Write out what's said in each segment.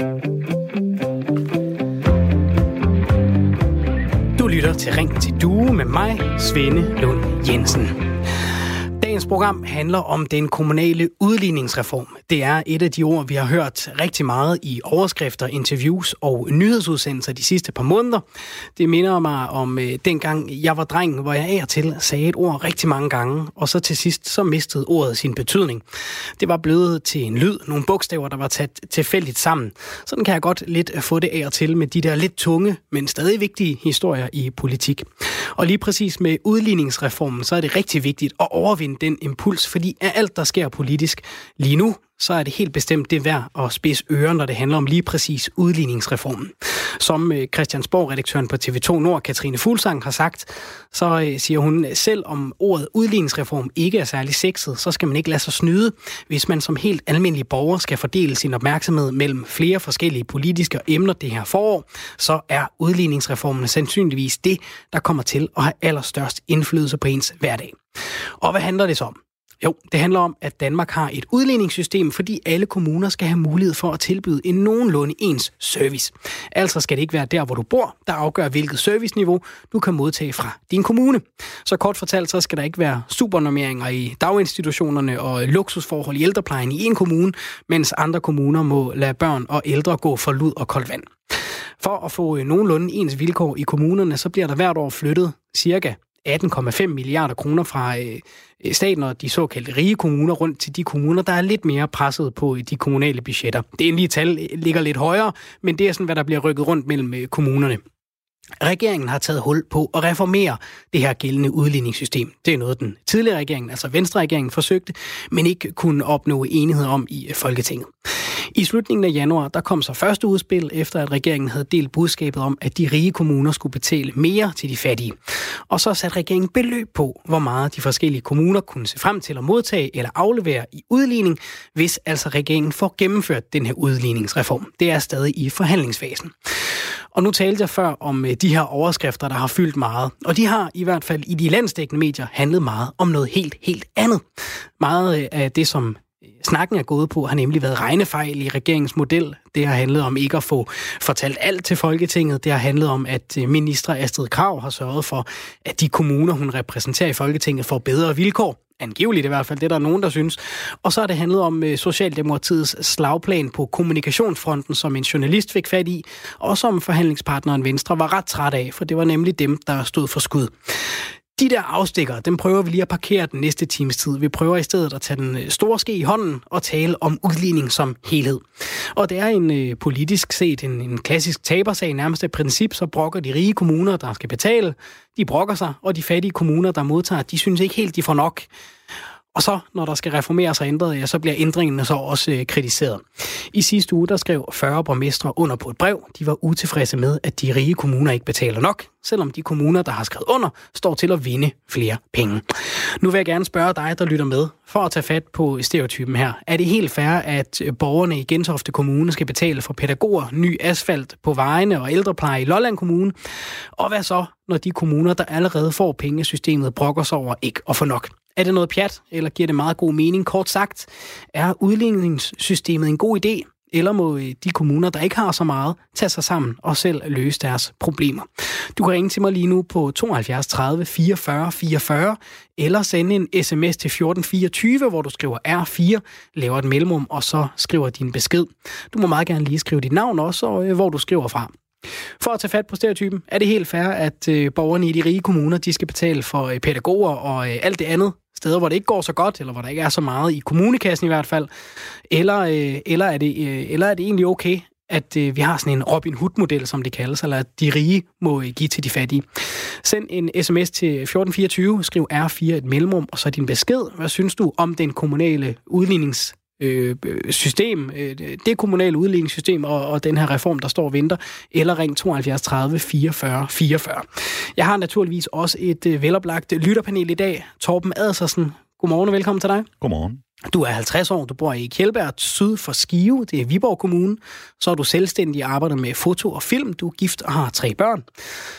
Du lytter til Ring til Due med mig, Svende Lund Jensen. Dagens program handler om den kommunale udligningsreform. Det er et af de ord, vi har hørt rigtig meget i overskrifter, interviews og nyhedsudsendelser de sidste par måneder. Det minder mig om øh, dengang jeg var dreng, hvor jeg af og til sagde et ord rigtig mange gange, og så til sidst så mistede ordet sin betydning. Det var blevet til en lyd, nogle bogstaver, der var taget tilfældigt sammen. Sådan kan jeg godt lidt få det af og til med de der lidt tunge, men stadig vigtige historier i politik. Og lige præcis med udligningsreformen, så er det rigtig vigtigt at overvinde den impuls, fordi af alt, der sker politisk lige nu, så er det helt bestemt det værd at spidse ører, når det handler om lige præcis udligningsreformen. Som øh, Christiansborg-redaktøren på TV2 Nord, Katrine Fuglsang, har sagt, så øh, siger hun, selv om ordet udligningsreform ikke er særlig sexet, så skal man ikke lade sig snyde, hvis man som helt almindelig borger skal fordele sin opmærksomhed mellem flere forskellige politiske emner det her forår, så er udligningsreformen sandsynligvis det, der kommer til at have allerstørst indflydelse på ens hverdag. Og hvad handler det så om? Jo, det handler om, at Danmark har et udligningssystem, fordi alle kommuner skal have mulighed for at tilbyde en nogenlunde ens service. Altså skal det ikke være der, hvor du bor, der afgør, hvilket serviceniveau du kan modtage fra din kommune. Så kort fortalt, så skal der ikke være supernormeringer i daginstitutionerne og luksusforhold i ældreplejen i en kommune, mens andre kommuner må lade børn og ældre gå for lud og koldt vand. For at få øh, nogenlunde ens vilkår i kommunerne, så bliver der hvert år flyttet cirka 18,5 milliarder kroner fra øh, Øh, staten og de såkaldte rige kommuner rundt til de kommuner, der er lidt mere presset på de kommunale budgetter. Det endelige tal ligger lidt højere, men det er sådan, hvad der bliver rykket rundt mellem øh, kommunerne. Regeringen har taget hul på at reformere det her gældende udligningssystem. Det er noget, den tidligere regering, altså Venstre-regeringen, forsøgte, men ikke kunne opnå enighed om i Folketinget. I slutningen af januar, der kom så første udspil, efter at regeringen havde delt budskabet om, at de rige kommuner skulle betale mere til de fattige. Og så satte regeringen beløb på, hvor meget de forskellige kommuner kunne se frem til at modtage eller aflevere i udligning, hvis altså regeringen får gennemført den her udligningsreform. Det er stadig i forhandlingsfasen. Og nu talte jeg før om øh, de her overskrifter, der har fyldt meget. Og de har i hvert fald i de landsdækkende medier handlet meget om noget helt, helt andet. Meget øh, af det, som øh, snakken er gået på, har nemlig været regnefejl i regeringens model. Det har handlet om ikke at få fortalt alt til Folketinget. Det har handlet om, at minister Astrid Krav har sørget for, at de kommuner, hun repræsenterer i Folketinget, får bedre vilkår. Angiveligt i hvert fald, det er der nogen, der synes. Og så har det handlet om øh, Socialdemokratiets slagplan på kommunikationsfronten, som en journalist fik fat i, og som forhandlingspartneren Venstre var ret træt af, for det var nemlig dem, der stod for skud. De der afstikker, dem prøver vi lige at parkere den næste times tid. Vi prøver i stedet at tage den øh, store ske i hånden og tale om udligning som helhed. Og det er en øh, politisk set en, en klassisk tabersag, nærmest af princip, så brokker de rige kommuner, der skal betale, de brokker sig, og de fattige kommuner, der modtager, de synes ikke helt, de får nok. Og så, når der skal reformeres og ændres, ja, så bliver ændringerne så også øh, kritiseret. I sidste uge, der skrev 40 borgmestre under på et brev. De var utilfredse med, at de rige kommuner ikke betaler nok, selvom de kommuner, der har skrevet under, står til at vinde flere penge. Nu vil jeg gerne spørge dig, der lytter med, for at tage fat på stereotypen her. Er det helt fair, at øh, borgerne i Gentofte Kommune skal betale for pædagoger, ny asfalt på vejene og ældrepleje i Lolland Kommune? Og hvad så, når de kommuner, der allerede får penge systemet, brokker sig over ikke at få nok? Er det noget pjat, eller giver det meget god mening? Kort sagt, er udligningssystemet en god idé, eller må øh, de kommuner, der ikke har så meget, tage sig sammen og selv løse deres problemer. Du kan ringe til mig lige nu på 72 30 44 44, eller sende en sms til 1424, hvor du skriver R4, laver et mellemrum, og så skriver din besked. Du må meget gerne lige skrive dit navn også, og øh, hvor du skriver fra. For at tage fat på stereotypen, er det helt fair, at øh, borgerne i de rige kommuner, de skal betale for øh, pædagoger og øh, alt det andet, steder, hvor det ikke går så godt, eller hvor der ikke er så meget i kommunekassen i hvert fald, eller, øh, eller, er, det, øh, eller er det egentlig okay, at øh, vi har sådan en Robin Hood-model, som det kaldes, eller at de rige må øh, give til de fattige. Send en sms til 1424, skriv R4 et mellemrum, og så din besked. Hvad synes du om den kommunale udlignings øh, system, øh, det kommunale udligningssystem og, og den her reform, der står og venter, eller ring 72 30 44 44. Jeg har naturligvis også et øh, veloplagt lytterpanel i dag. Torben Adsersen, godmorgen og velkommen til dig. Godmorgen. Du er 50 år, du bor i Kjeldberg, syd for Skive, det er Viborg Kommune. Så er du selvstændig og arbejder med foto og film. Du er gift og har tre børn.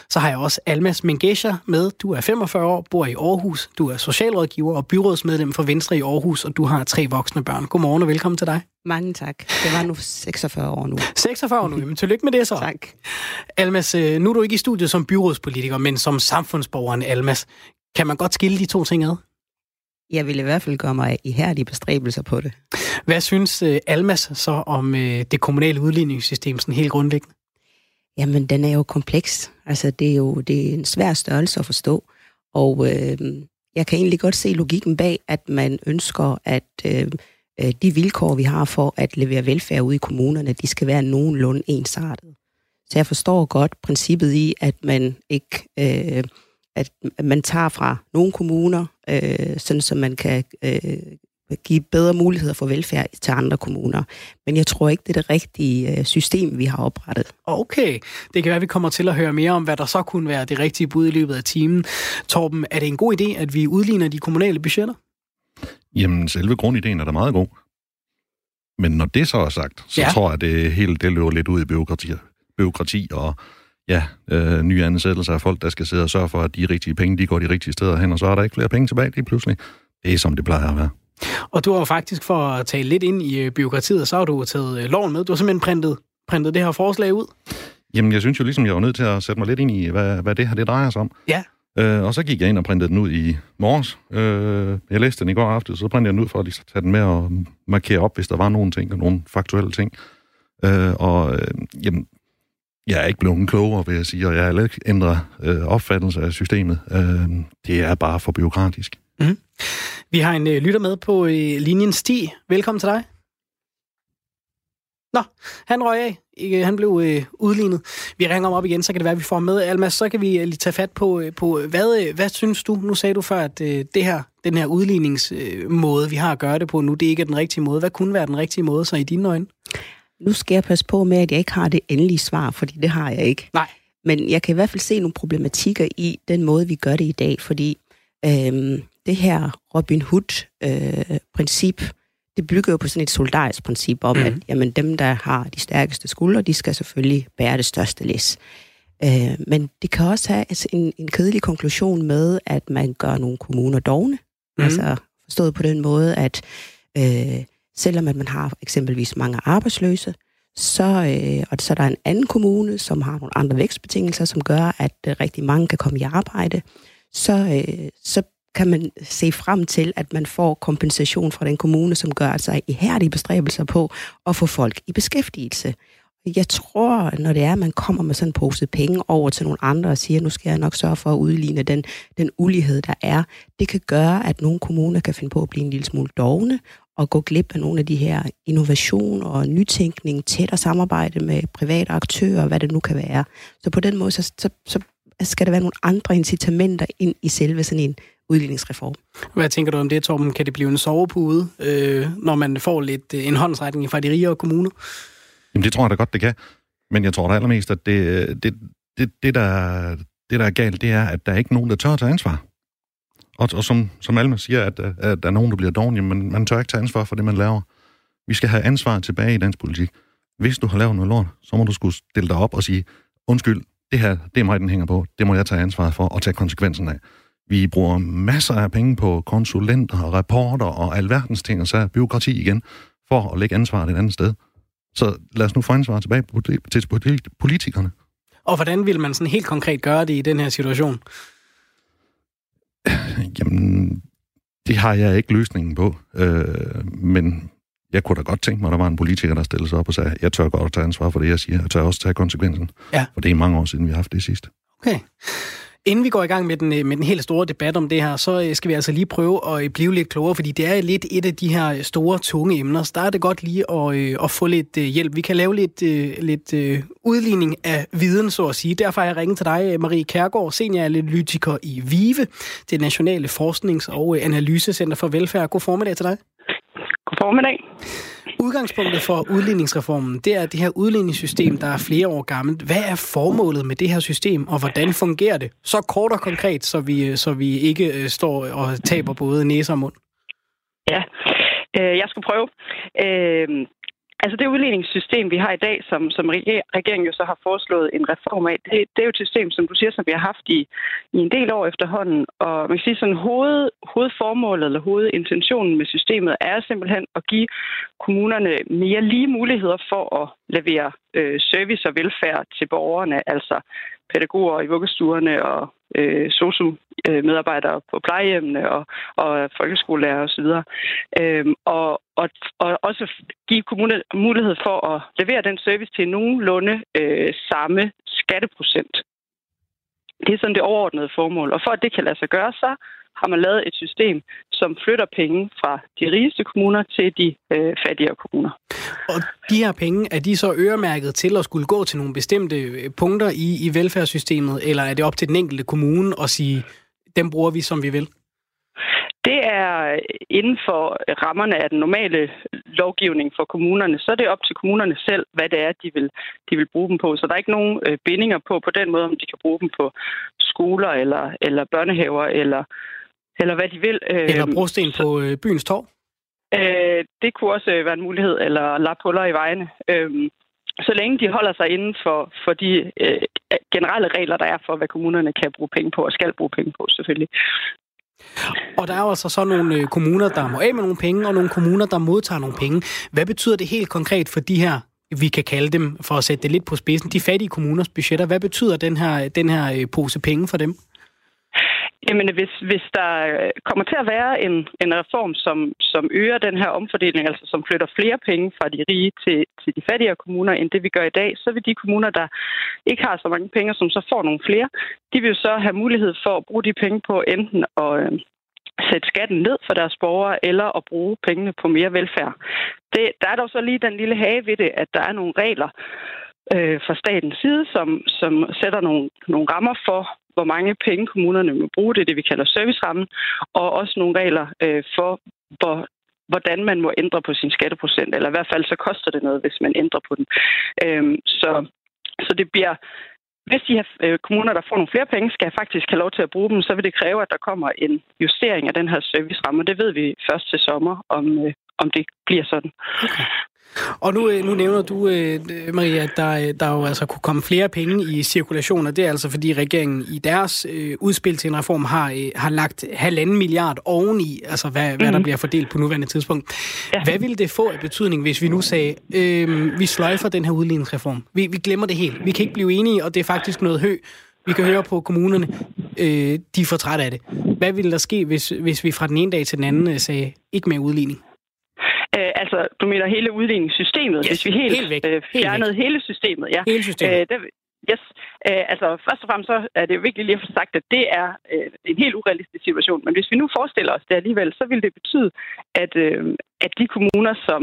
Så har jeg også Almas Mengesha med. Du er 45 år, bor i Aarhus. Du er socialrådgiver og byrådsmedlem for Venstre i Aarhus, og du har tre voksne børn. Godmorgen og velkommen til dig. Mange tak. Det var nu 46 år nu. 46 år nu, men tillykke med det så. Tak. Almas, øh, nu er du ikke i studiet som byrådspolitiker, men som samfundsborgeren Almas. Kan man godt skille de to ting ad? Jeg vil i hvert fald gøre mig ihærdige bestræbelser på det. Hvad synes øh, Almas så om øh, det kommunale udligningssystem sådan helt grundlæggende? Jamen, den er jo kompleks. Altså, det er jo det er en svær størrelse at forstå. Og øh, jeg kan egentlig godt se logikken bag, at man ønsker, at øh, øh, de vilkår, vi har for at levere velfærd ude i kommunerne, de skal være nogenlunde ensartet. Så jeg forstår godt princippet i, at man ikke... Øh, at man tager fra nogle kommuner, øh, sådan så man kan øh, give bedre muligheder for velfærd til andre kommuner. Men jeg tror ikke, det er det rigtige øh, system, vi har oprettet. Okay, det kan være, at vi kommer til at høre mere om, hvad der så kunne være det rigtige bud i løbet af timen. Torben, er det en god idé, at vi udligner de kommunale budgetter? Jamen, selve grundideen er da meget god. Men når det så er sagt, så ja. tror jeg, at det hele det løber lidt ud i byråkrati, byråkrati og ja, øh, nye ansættelser af folk, der skal sidde og sørge for, at de rigtige penge, de går de rigtige steder hen, og så er der ikke flere penge tilbage lige pludselig. Det er som det plejer at være. Og du har faktisk, for at tale lidt ind i øh, byråkratiet, så har du taget øh, loven med. Du har simpelthen printet, printet det her forslag ud. Jamen, jeg synes jo ligesom, jeg var nødt til at sætte mig lidt ind i, hvad, hvad det her det drejer sig om. Ja. Øh, og så gik jeg ind og printede den ud i morges. Øh, jeg læste den i går aften, så printede jeg den ud for at lige tage den med og markere op, hvis der var nogle ting og nogle faktuelle ting. Øh, og øh, jamen, jeg er ikke blevet klogere, vil jeg sige, og jeg har heller ikke ændret øh, opfattelse af systemet. Øh, det er bare for byråkratisk. Mm. Mm-hmm. Vi har en øh, lytter med på øh, linjen Sti. Velkommen til dig. Nå, han røg af. Ikke, øh, han blev øh, udlignet. Vi ringer om op igen, så kan det være, at vi får med. Almas, så kan vi øh, lige tage fat på, øh, på øh, hvad, øh, hvad synes du? Nu sagde du før, at øh, det her, den her udligningsmåde, øh, vi har at gøre det på nu, det ikke er den rigtige måde. Hvad kunne være den rigtige måde, så i dine øjne? Nu skal jeg passe på med, at jeg ikke har det endelige svar, fordi det har jeg ikke. Nej. Men jeg kan i hvert fald se nogle problematikker i den måde, vi gør det i dag, fordi øhm, det her Robin Hood-princip, øh, det bygger jo på sådan et solidarisk princip om, mm. at jamen, dem, der har de stærkeste skuldre, de skal selvfølgelig bære det største læs. Øh, men det kan også have altså, en, en kedelig konklusion med, at man gør nogle kommuner dogne. Mm. Altså forstået på den måde, at øh, selvom at man har eksempelvis mange arbejdsløse, så, øh, og så er der en anden kommune, som har nogle andre vækstbetingelser, som gør, at øh, rigtig mange kan komme i arbejde, så, øh, så kan man se frem til, at man får kompensation fra den kommune, som gør sig ihærdige bestræbelser på at få folk i beskæftigelse. Jeg tror, når det er, at man kommer med sådan en pose penge over til nogle andre og siger, nu skal jeg nok sørge for at udligne den, den ulighed, der er, det kan gøre, at nogle kommuner kan finde på at blive en lille smule dogne og gå glip af nogle af de her innovation og nytænkning, tættere samarbejde med private aktører, hvad det nu kan være. Så på den måde, så, så, så skal der være nogle andre incitamenter ind i selve sådan en udligningsreform. Hvad tænker du om det, Torben? Kan det blive en sovepude, øh, når man får lidt øh, en håndsretning fra de rigere kommuner? Jamen, det tror jeg da godt, det kan. Men jeg tror da allermest, at det, det, det, det, der, det, der er galt, det er, at der er ikke nogen, der tør at tage ansvar. Og, og som, som Alma siger, at, at der er nogen, der bliver dårlige, men man tør ikke tage ansvar for det, man laver. Vi skal have ansvar tilbage i dansk politik. Hvis du har lavet noget lort, så må du skulle stille dig op og sige, undskyld, det her, det er mig, den hænger på. Det må jeg tage ansvar for og tage konsekvensen af. Vi bruger masser af penge på konsulenter og rapporter og alverdens ting, og så er byråkrati igen, for at lægge ansvaret et andet sted. Så lad os nu få ansvar tilbage til politikerne. Og hvordan vil man sådan helt konkret gøre det i den her situation? Jamen, det har jeg ikke løsningen på. Øh, men jeg kunne da godt tænke mig, at der var en politiker, der stillede sig op og sagde, jeg tør godt at tage ansvar for det, jeg siger. Jeg tør også tage konsekvensen. Ja. For det er mange år siden, vi har haft det sidst. Okay. Inden vi går i gang med den, øh, med den helt store debat om det her, så øh, skal vi altså lige prøve at øh, blive lidt klogere, fordi det er lidt et af de her store, tunge emner. Så der er det godt lige at, at få lidt hjælp. Vi kan lave lidt, lidt udligning af viden, så at sige. Derfor har jeg ringet til dig, Marie Kærgaard, senioranalytiker i VIVE, det Nationale Forsknings- og Analysecenter for Velfærd. God formiddag til dig. God formiddag. Udgangspunktet for udligningsreformen, det er det her udligningssystem, der er flere år gammelt. Hvad er formålet med det her system, og hvordan fungerer det? Så kort og konkret, så vi, så vi ikke øh, står og taber både næse og mund. Ja, Øh, jeg skal prøve. Øh, Altså det udligningssystem, vi har i dag, som, som regeringen jo så har foreslået en reform af, det, det er jo et system, som du siger, som vi har haft i, i en del år efterhånden. Og man kan sige sådan, hoved, hovedformålet eller hovedintentionen med systemet er simpelthen at give kommunerne mere lige muligheder for at levere øh, service og velfærd til borgerne, altså pædagoger i vuggestuerne og øh, sosu-medarbejdere på plejehjemmene og, og folkeskolelærer osv. Øhm, og, og, og også give kommuner mulighed for at levere den service til nogenlunde øh, samme skatteprocent. Det er sådan det overordnede formål. Og for at det kan lade sig gøre, så har man lavet et system, som flytter penge fra de rigeste kommuner til de øh, fattigere kommuner. Og de her penge, er de så øremærket til at skulle gå til nogle bestemte øh, punkter i, i velfærdssystemet, eller er det op til den enkelte kommune at sige, dem bruger vi, som vi vil? Det er inden for rammerne af den normale lovgivning for kommunerne. Så er det op til kommunerne selv, hvad det er, de vil, de vil bruge dem på. Så der er ikke nogen øh, bindinger på på den måde, om de kan bruge dem på skoler eller, eller børnehaver eller eller hvad de vil. Eller øhm, brosten på øh, byens torv? Øh, det kunne også øh, være en mulighed, eller lappe huller i vejene. Øh, så længe de holder sig inden for, for de øh, generelle regler, der er for, hvad kommunerne kan bruge penge på og skal bruge penge på, selvfølgelig. Og der er jo altså så nogle øh, kommuner, der må af med nogle penge, og nogle kommuner, der modtager nogle penge. Hvad betyder det helt konkret for de her, vi kan kalde dem, for at sætte det lidt på spidsen, de fattige kommuners budgetter? Hvad betyder den her, den her øh, pose penge for dem? Jamen, hvis, hvis der øh, kommer til at være en, en reform, som, som øger den her omfordeling, altså som flytter flere penge fra de rige til, til de fattigere kommuner, end det vi gør i dag, så vil de kommuner, der ikke har så mange penge, som så får nogle flere, de vil så have mulighed for at bruge de penge på enten at øh, sætte skatten ned for deres borgere, eller at bruge pengene på mere velfærd. Det, der er dog så lige den lille hage ved det, at der er nogle regler, øh, fra statens side, som, som sætter nogle, nogle rammer for, hvor mange penge kommunerne må bruge. Det er det, vi kalder servicerammen. Og også nogle regler øh, for, hvor, hvordan man må ændre på sin skatteprocent. Eller i hvert fald så koster det noget, hvis man ændrer på den. Øhm, så, så det bliver hvis de her øh, kommuner, der får nogle flere penge, skal faktisk have lov til at bruge dem, så vil det kræve, at der kommer en justering af den her serviceramme. Det ved vi først til sommer, om, øh, om det bliver sådan. Okay. Og nu, øh, nu nævner du, øh, Maria, at der, der jo altså kunne komme flere penge i cirkulation, og det er altså fordi regeringen i deres øh, udspil til en reform har, øh, har lagt halvanden milliard oveni, altså hvad, mm. hvad der mhm. bliver fordelt på nuværende tidspunkt. Ja. Hvad ville det få af betydning, hvis vi nu sagde, øh, vi sløjfer den her udligningsreform? Vi, vi glemmer det helt. Vi kan ikke blive enige, og det er faktisk noget hø. Vi kan høre på kommunerne, øh, de er for trætte af det. Hvad ville der ske, hvis, hvis vi fra den ene dag til den anden øh, sagde, ikke mere udligning? Øh, altså, du mener hele udligningssystemet, yes, hvis vi helt, helt væk. Øh, fjernede helt hele systemet. Ja. Hele systemet. Øh, det, yes. Øh, altså, først og fremmest så er det jo vigtigt lige at få sagt, at det er øh, en helt urealistisk situation. Men hvis vi nu forestiller os det alligevel, så vil det betyde, at, øh, at de kommuner, som,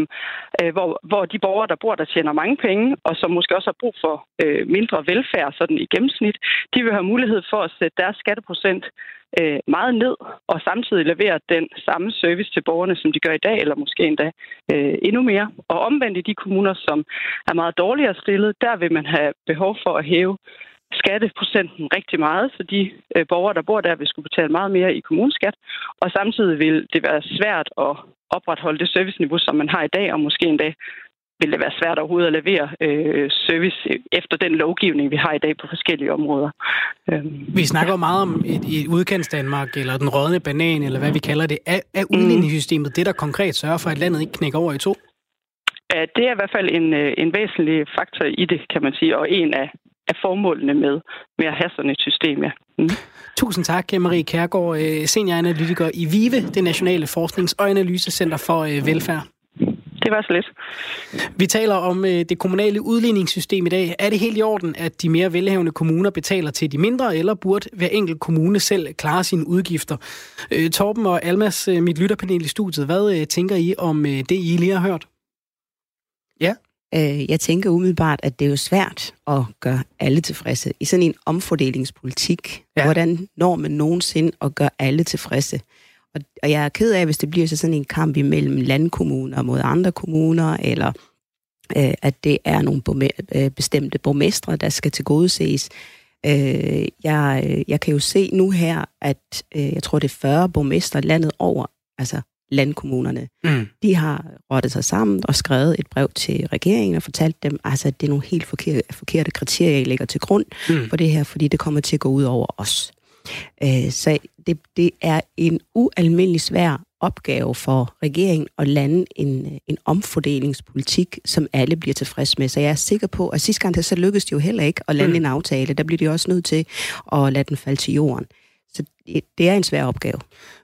øh, hvor, hvor de borgere, der bor der, tjener mange penge, og som måske også har brug for øh, mindre velfærd sådan i gennemsnit, de vil have mulighed for at sætte deres skatteprocent øh, meget ned, og samtidig levere den samme service til borgerne, som de gør i dag, eller måske endda øh, endnu mere. Og omvendt i de kommuner, som er meget dårligere stillet, der vil man have behov for at hæve skatteprocenten rigtig meget, så de øh, borgere, der bor der, vil skulle betale meget mere i kommuneskat, og samtidig vil det være svært at opretholde det serviceniveau, som man har i dag, og måske endda vil det være svært overhovedet at levere øh, service efter den lovgivning, vi har i dag på forskellige områder. Øhm, vi snakker ja. meget om et, et udkants Danmark, eller den rådne banan, eller hvad vi kalder det. Er, er udligningssystemet det, der konkret sørger for, at landet ikke knækker over i to? Ja, det er i hvert fald en, øh, en væsentlig faktor i det, kan man sige, og en af, af formålene med, med at have sådan et system, ja. Mm. Tusind tak, Marie Kærgaard, øh, senioranalytiker i VIVE, det Nationale Forsknings- og Analysecenter for øh, Velfærd. Det var så lidt. Vi taler om det kommunale udligningssystem i dag. Er det helt i orden, at de mere velhavende kommuner betaler til de mindre, eller burde hver enkelt kommune selv klare sine udgifter? Torben og Almas, mit lytterpanel i studiet, hvad tænker I om det, I lige har hørt? Ja. Øh, jeg tænker umiddelbart, at det er jo svært at gøre alle tilfredse. I sådan en omfordelingspolitik, ja. hvordan når man nogensinde at gøre alle tilfredse? Og, og jeg er ked af, hvis det bliver så sådan en kamp imellem landkommuner mod andre kommuner, eller øh, at det er nogle øh, bestemte borgmestre, der skal tilgodeses. Øh, jeg, jeg kan jo se nu her, at øh, jeg tror, det er 40 borgmestre landet over, altså landkommunerne. Mm. De har rottet sig sammen og skrevet et brev til regeringen og fortalt dem, altså, at det er nogle helt forkerte, forkerte kriterier, I lægger til grund mm. for det her, fordi det kommer til at gå ud over os. Øh, så det, det er en ualmindelig svær opgave for regeringen at lande en, en omfordelingspolitik, som alle bliver tilfreds med. Så jeg er sikker på, at sidste gang så lykkedes det jo heller ikke at lande mm. en aftale. Der bliver de også nødt til at lade den falde til jorden. Så det, det er en svær opgave.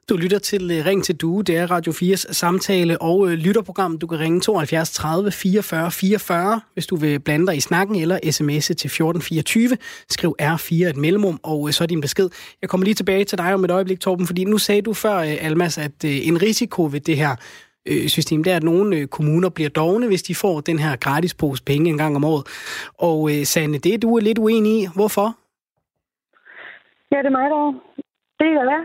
Du lytter til øh, Ring til Due. Det er Radio 4's samtale- og øh, lytterprogram. Du kan ringe 72 30 44 44, hvis du vil blande dig i snakken, eller sms'e til 1424. Skriv R4 et mellemrum, og øh, så er din besked. Jeg kommer lige tilbage til dig om et øjeblik, Torben, fordi nu sagde du før, Almas, at en risiko ved det her system, det er, at nogle kommuner bliver dogne, hvis de får den her gratis pose penge en gang om året. Og Sande, det er du er lidt uenig i. Hvorfor? Ja, det er mig, der det er jeg,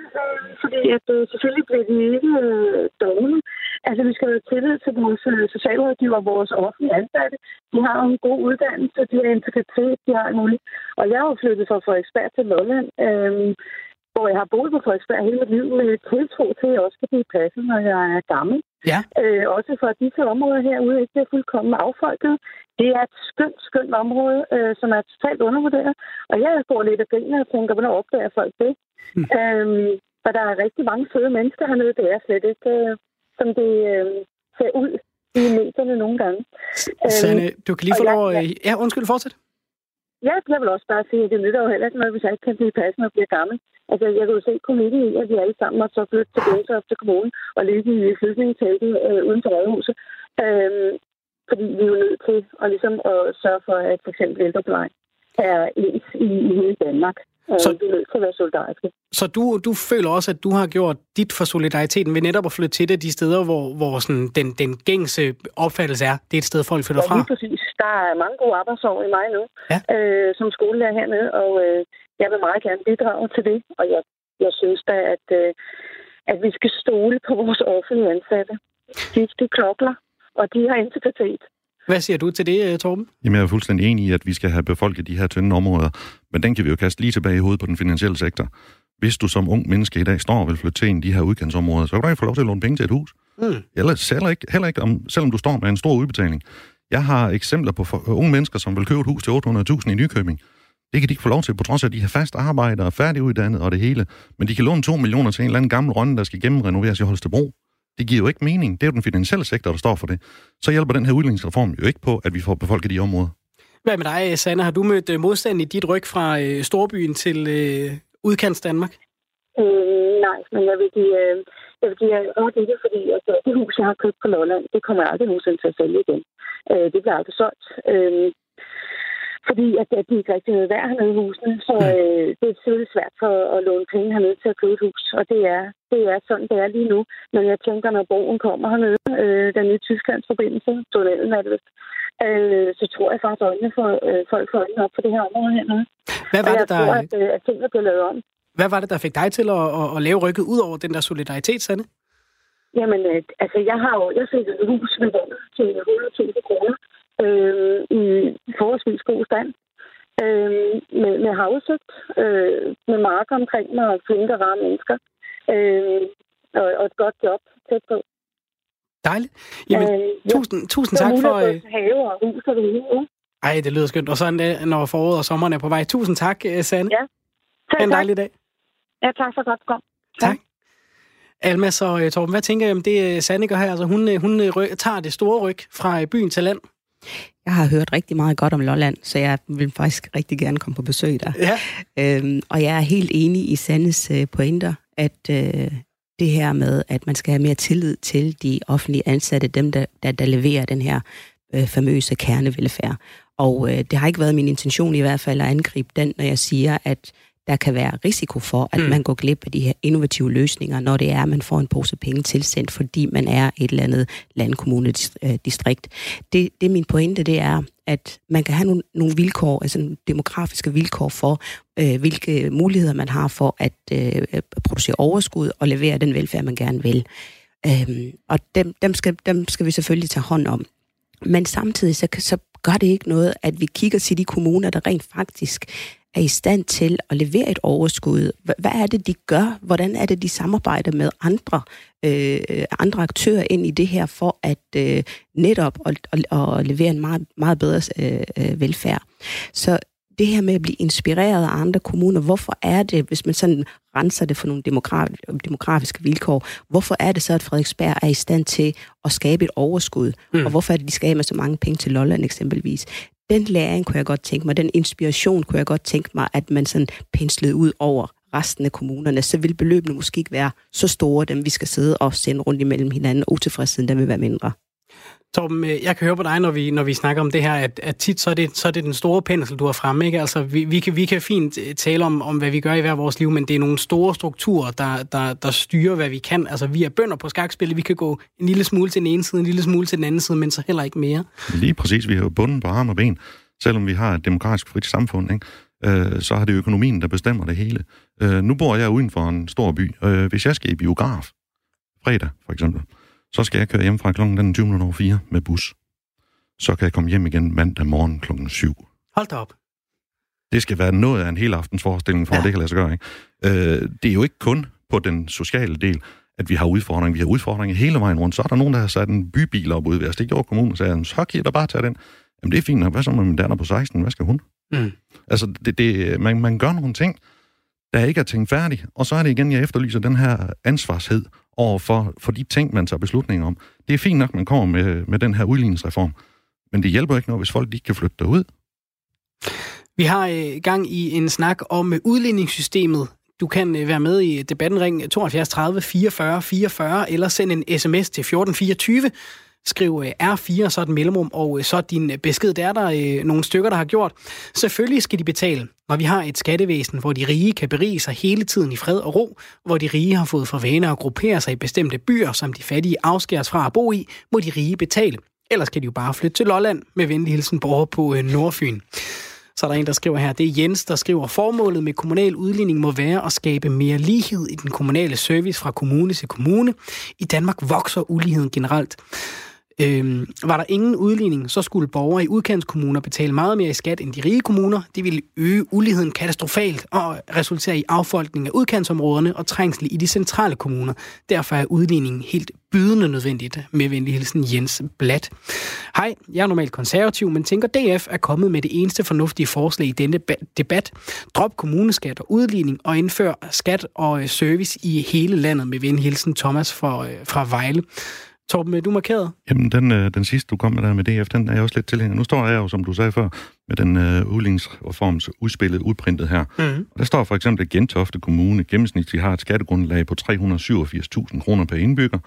fordi at øh, selvfølgelig bliver de ikke øh, dogne. Altså, vi skal have tillid til vores øh, socialrådgiver, vores offentlige ansatte. De har en god uddannelse, de har integritet, de har muligt. Og jeg har flyttet fra Frederiksberg til Lolland, øh, hvor jeg har boet på Frederiksberg hele mit liv med tiltro til, at jeg også skal blive passet, når jeg er gammel. Ja. Øh, også for at disse områder herude ikke er fuldkommen affolket. Det er et skønt, skønt område, øh, som er totalt undervurderet. Og jeg går lidt af griner og tænker, hvornår opdager folk det? Mm. Øhm, for der er rigtig mange søde mennesker hernede. Det er slet ikke, øh, som det øh, ser ud i medierne nogle gange. Sanne, øhm, du kan lige få lov at... Ja, ja, undskyld, fortsæt. Ja, jeg vil også bare sige, at det nytter jo heller ikke noget, hvis jeg ikke kan blive passende og blive gammel. Altså, jeg kan jo se komikket i, at vi alle sammen har så flyttet til Gentofte til kommunen og ligge i flygtningeteltet øh, uden for rådhuset. Øhm, fordi vi er jo nødt til at, ligesom, at sørge for, at for eksempel ældrepleje er ens i, i hele Danmark. Så, vi er nødt til at være solidariske. Så du, du føler også, at du har gjort dit for solidariteten ved netop at flytte til det de steder, hvor, hvor sådan den, den gængse opfattelse er, det er et sted, folk flytter fra? Ja, præcis. Der er mange gode arbejdsår i mig nu, ja. øh, som skolelærer hernede, og øh, jeg vil meget gerne bidrage til det. Og jeg, jeg synes da, at, øh, at vi skal stole på vores offentlige ansatte. De, de klokler, og de har integritet. Hvad siger du til det, øh, Torben? Jamen, jeg er fuldstændig enig i, at vi skal have befolket de her tynde områder, men den kan vi jo kaste lige tilbage i hovedet på den finansielle sektor. Hvis du som ung menneske i dag står og vil flytte til en af de her udkantsområder, så kan du ikke få lov til at låne penge til et hus. Mm. Eller, heller ikke, heller ikke om, selvom du står med en stor udbetaling. Jeg har eksempler på for, unge mennesker, som vil købe et hus til 800.000 i Nykøbing. Det kan de ikke få lov til, på trods af, at de har fast arbejde og færdiguddannet og det hele. Men de kan låne 2 millioner til en eller anden gammel rønne, der skal gennemrenoveres i Holstebro. Det giver jo ikke mening. Det er jo den finansielle sektor, der står for det. Så hjælper den her udligningsreform jo ikke på, at vi får befolket de områder. Hvad med dig, Sanne? Har du mødt øh, modstand i dit ryg fra øh, storbyen til øh, udkants Danmark? Øh, nej, men jeg vil give, øh, jeg vil give ret i det, fordi altså, det hus, jeg har købt på Lolland, det kommer jeg aldrig nogensinde til at sælge igen. Øh, det bliver aldrig solgt. Øh, fordi at, at de ikke rigtig noget værd hernede i husene. Så øh, det er selvfølgelig svært for at låne penge hernede til at købe et hus. Og det er, det er sådan, det er lige nu. Men jeg tænker, når broen kommer hernede, øh, den nye Tysklands forbindelse, tunnelen er det vist, øh, så tror jeg faktisk, øjnene for, øh, folk får øjnene op for det her område hernede. Hvad var og jeg det, der... tror, at, øh, at tingene bliver lavet om. Hvad var det, der fik dig til at, at, at lave rykket ud over den der solidaritet, Sanne? Jamen, øh, altså, jeg har jo jeg fik et hus med den til 100.000 kroner øh, i forholdsvis god stand. Øh, med, med havudsigt, øh, med marker omkring mig og flinke rare mennesker. Øh, og, og et godt job tæt på. Dejligt. Jamen, øh, tusind, ja. tusind tak for... Øh... have og hus og det hele. Ej, det lyder skønt. Og sådan det, når foråret og sommeren er på vej. Tusind tak, øh, Sanne. Ja. Tak, en dejlig dag. Ja, tak for godt kom. Tak. Alma, så Torben, hvad tænker I om det, Sanne gør her? Altså, hun, hun tager det store ryg fra byen til land. Jeg har hørt rigtig meget godt om Lolland, så jeg vil faktisk rigtig gerne komme på besøg der. Ja. Øhm, og jeg er helt enig i Sandes øh, pointer, at øh, det her med, at man skal have mere tillid til de offentlige ansatte, dem der, der, der leverer den her øh, famøse kernevelfærd. Og øh, det har ikke været min intention i hvert fald at angribe den, når jeg siger, at der kan være risiko for, at mm. man går glip af de her innovative løsninger, når det er, at man får en pose penge tilsendt, fordi man er et eller andet landkommune-distrikt. Det, det er min pointe, det er, at man kan have nogle, nogle vilkår, altså nogle demografiske vilkår for, øh, hvilke muligheder man har for at øh, producere overskud og levere den velfærd, man gerne vil. Øhm, og dem, dem, skal, dem skal vi selvfølgelig tage hånd om. Men samtidig så, så gør det ikke noget, at vi kigger til de kommuner, der rent faktisk er i stand til at levere et overskud? Hvad er det, de gør? Hvordan er det, de samarbejder med andre, øh, andre aktører ind i det her for at øh, netop at, at, at levere en meget, meget bedre øh, øh velfærd? Så det her med at blive inspireret af andre kommuner, hvorfor er det, hvis man sådan renser det for nogle demografiske vilkår, hvorfor er det så, at Frederiksberg er i stand til at skabe et overskud? Mm. Og hvorfor er det, de skal med så mange penge til Lolland eksempelvis? Den læring kunne jeg godt tænke mig, den inspiration kunne jeg godt tænke mig, at man sådan penslede ud over resten af kommunerne, så vil beløbene måske ikke være så store, dem vi skal sidde og sende rundt imellem hinanden, og utilfredsheden der vil være mindre. Torben, øh, jeg kan høre på dig, når vi, når vi snakker om det her, at, at tit så er, det, så er det den store pensel, du har fremme. Ikke? Altså, vi, vi, kan, vi kan fint øh, tale om, om, hvad vi gør i hver vores liv, men det er nogle store strukturer, der, der, der styrer, hvad vi kan. Altså, vi er bønder på skakspillet. Vi kan gå en lille smule til den ene side, en lille smule til den anden side, men så heller ikke mere. Lige præcis. Vi har jo bunden på arm og ben. Selvom vi har et demokratisk frit samfund, ikke? Øh, så har det økonomien, der bestemmer det hele. Øh, nu bor jeg uden for en stor by. Øh, hvis jeg skal i biograf, fredag for eksempel, så skal jeg køre hjem fra klokken den 20.04 med bus. Så kan jeg komme hjem igen mandag morgen klokken 7. Hold da op. Det skal være noget af en hel aftens forestilling, for ja. det kan lade sig gøre. Ikke? Øh, det er jo ikke kun på den sociale del, at vi har udfordringer. Vi har udfordringer hele vejen rundt. Så er der nogen, der har sat en bybil op ude ved os. Det gjorde kommunen, og sagde, så kan I da bare tage den. Jamen det er fint. Hvad så med min datter på 16? Hvad skal hun? Mm. Altså, det, det, man, man gør nogle ting, der ikke er tænkt færdig. Og så er det igen, jeg efterlyser den her ansvarshed over for, for de ting, man tager beslutninger om. Det er fint nok, man kommer med, med den her udligningsreform, men det hjælper ikke noget, hvis folk ikke kan flytte derud. Vi har øh, gang i en snak om øh, udligningssystemet. Du kan øh, være med i debatten ring 72 30 44 44 eller send en sms til 1424. Skriv øh, R4, så et mellemrum, og øh, så din øh, besked. Der er der nogle stykker, der har gjort. Selvfølgelig skal de betale, når vi har et skattevæsen, hvor de rige kan berige sig hele tiden i fred og ro, hvor de rige har fået for vane at gruppere sig i bestemte byer, som de fattige afskæres fra at bo i, må de rige betale. Ellers kan de jo bare flytte til Lolland med venlig hilsen borger på Nordfyn. Så er der en, der skriver her, det er Jens, der skriver, formålet med kommunal udligning må være at skabe mere lighed i den kommunale service fra kommune til kommune. I Danmark vokser uligheden generelt. Øhm, var der ingen udligning, så skulle borgere i udkantskommuner betale meget mere i skat end de rige kommuner. Det ville øge uligheden katastrofalt og resultere i affolkning af udkantsområderne og trængsel i de centrale kommuner. Derfor er udligningen helt bydende nødvendigt, med venlig hilsen Jens Blat. Hej, jeg er normalt konservativ, men tænker DF er kommet med det eneste fornuftige forslag i denne debat. Drop kommuneskat og udligning og indfør skat og øh, service i hele landet med venlig hilsen Thomas fra, øh, fra Vejle. Torben, du markeret? Jamen, den, øh, den sidste, du kom med der med DF, den er jeg også lidt tilhænger. Nu står jeg jo, som du sagde før, med den øh, udligningsreforms udspillet udprintet her. Mm. Der står for eksempel, at Gentofte Kommune gennemsnitligt har et skattegrundlag på 387.000 kroner per indbygger,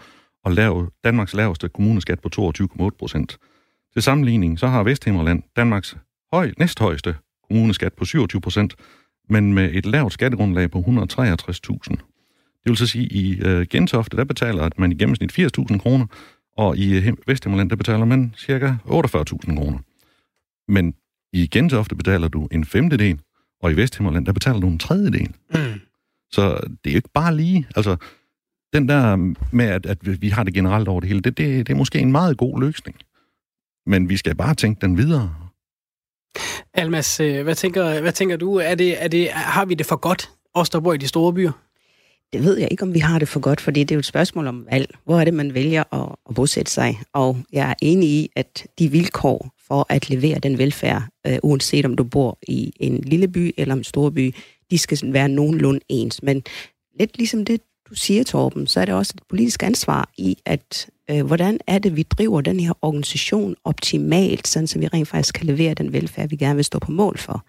og lav, Danmarks laveste kommuneskat på 22,8 procent. Til sammenligning, så har Vesthimmerland Danmarks høj, næsthøjeste kommuneskat på 27 procent, men med et lavt skattegrundlag på 163.000. Det vil så sige, at i øh, Gentofte, der betaler man i gennemsnit 80.000 kroner, og i øh, Vesthimmerland, der betaler man cirka 48.000 kroner. Men i Gentofte betaler du en femtedel, og i Vesthimmerland, der betaler du en tredjedel. Mm. Så det er jo ikke bare lige, altså, den der med, at, at vi har det generelt over det hele, det, det, det er måske en meget god løsning. Men vi skal bare tænke den videre. Almas, øh, hvad tænker, hvad tænker du? Er det, er det, har vi det for godt, os der bor i de store byer? Det ved jeg ikke, om vi har det for godt, fordi det er jo et spørgsmål om valg. Hvor er det, man vælger at, at bosætte sig? Og jeg er enig i, at de vilkår for at levere den velfærd, øh, uanset om du bor i en lille by eller en stor by, de skal være nogenlunde ens. Men lidt ligesom det, du siger, Torben, så er det også et politisk ansvar i at hvordan er det, vi driver den her organisation optimalt, sådan så vi rent faktisk kan levere den velfærd, vi gerne vil stå på mål for.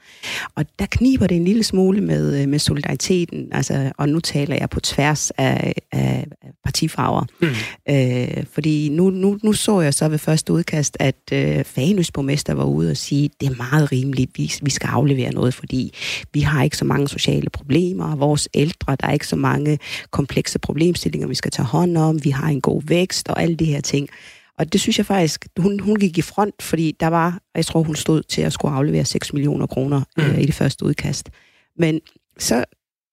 Og der kniber det en lille smule med, øh, med solidariteten, altså, og nu taler jeg på tværs af, af partifarver. Mm. Øh, fordi nu, nu, nu så jeg så ved første udkast, at øh, Fanøs borgmester var ude og sige, det er meget rimeligt, vi, vi skal aflevere noget, fordi vi har ikke så mange sociale problemer, vores ældre, der er ikke så mange komplekse problemstillinger, vi skal tage hånd om, vi har en god vækst og alle de her ting. Og det synes jeg faktisk, hun, hun gik i front, fordi der var, jeg tror hun stod til at skulle aflevere 6 millioner kroner mm. øh, i det første udkast. Men så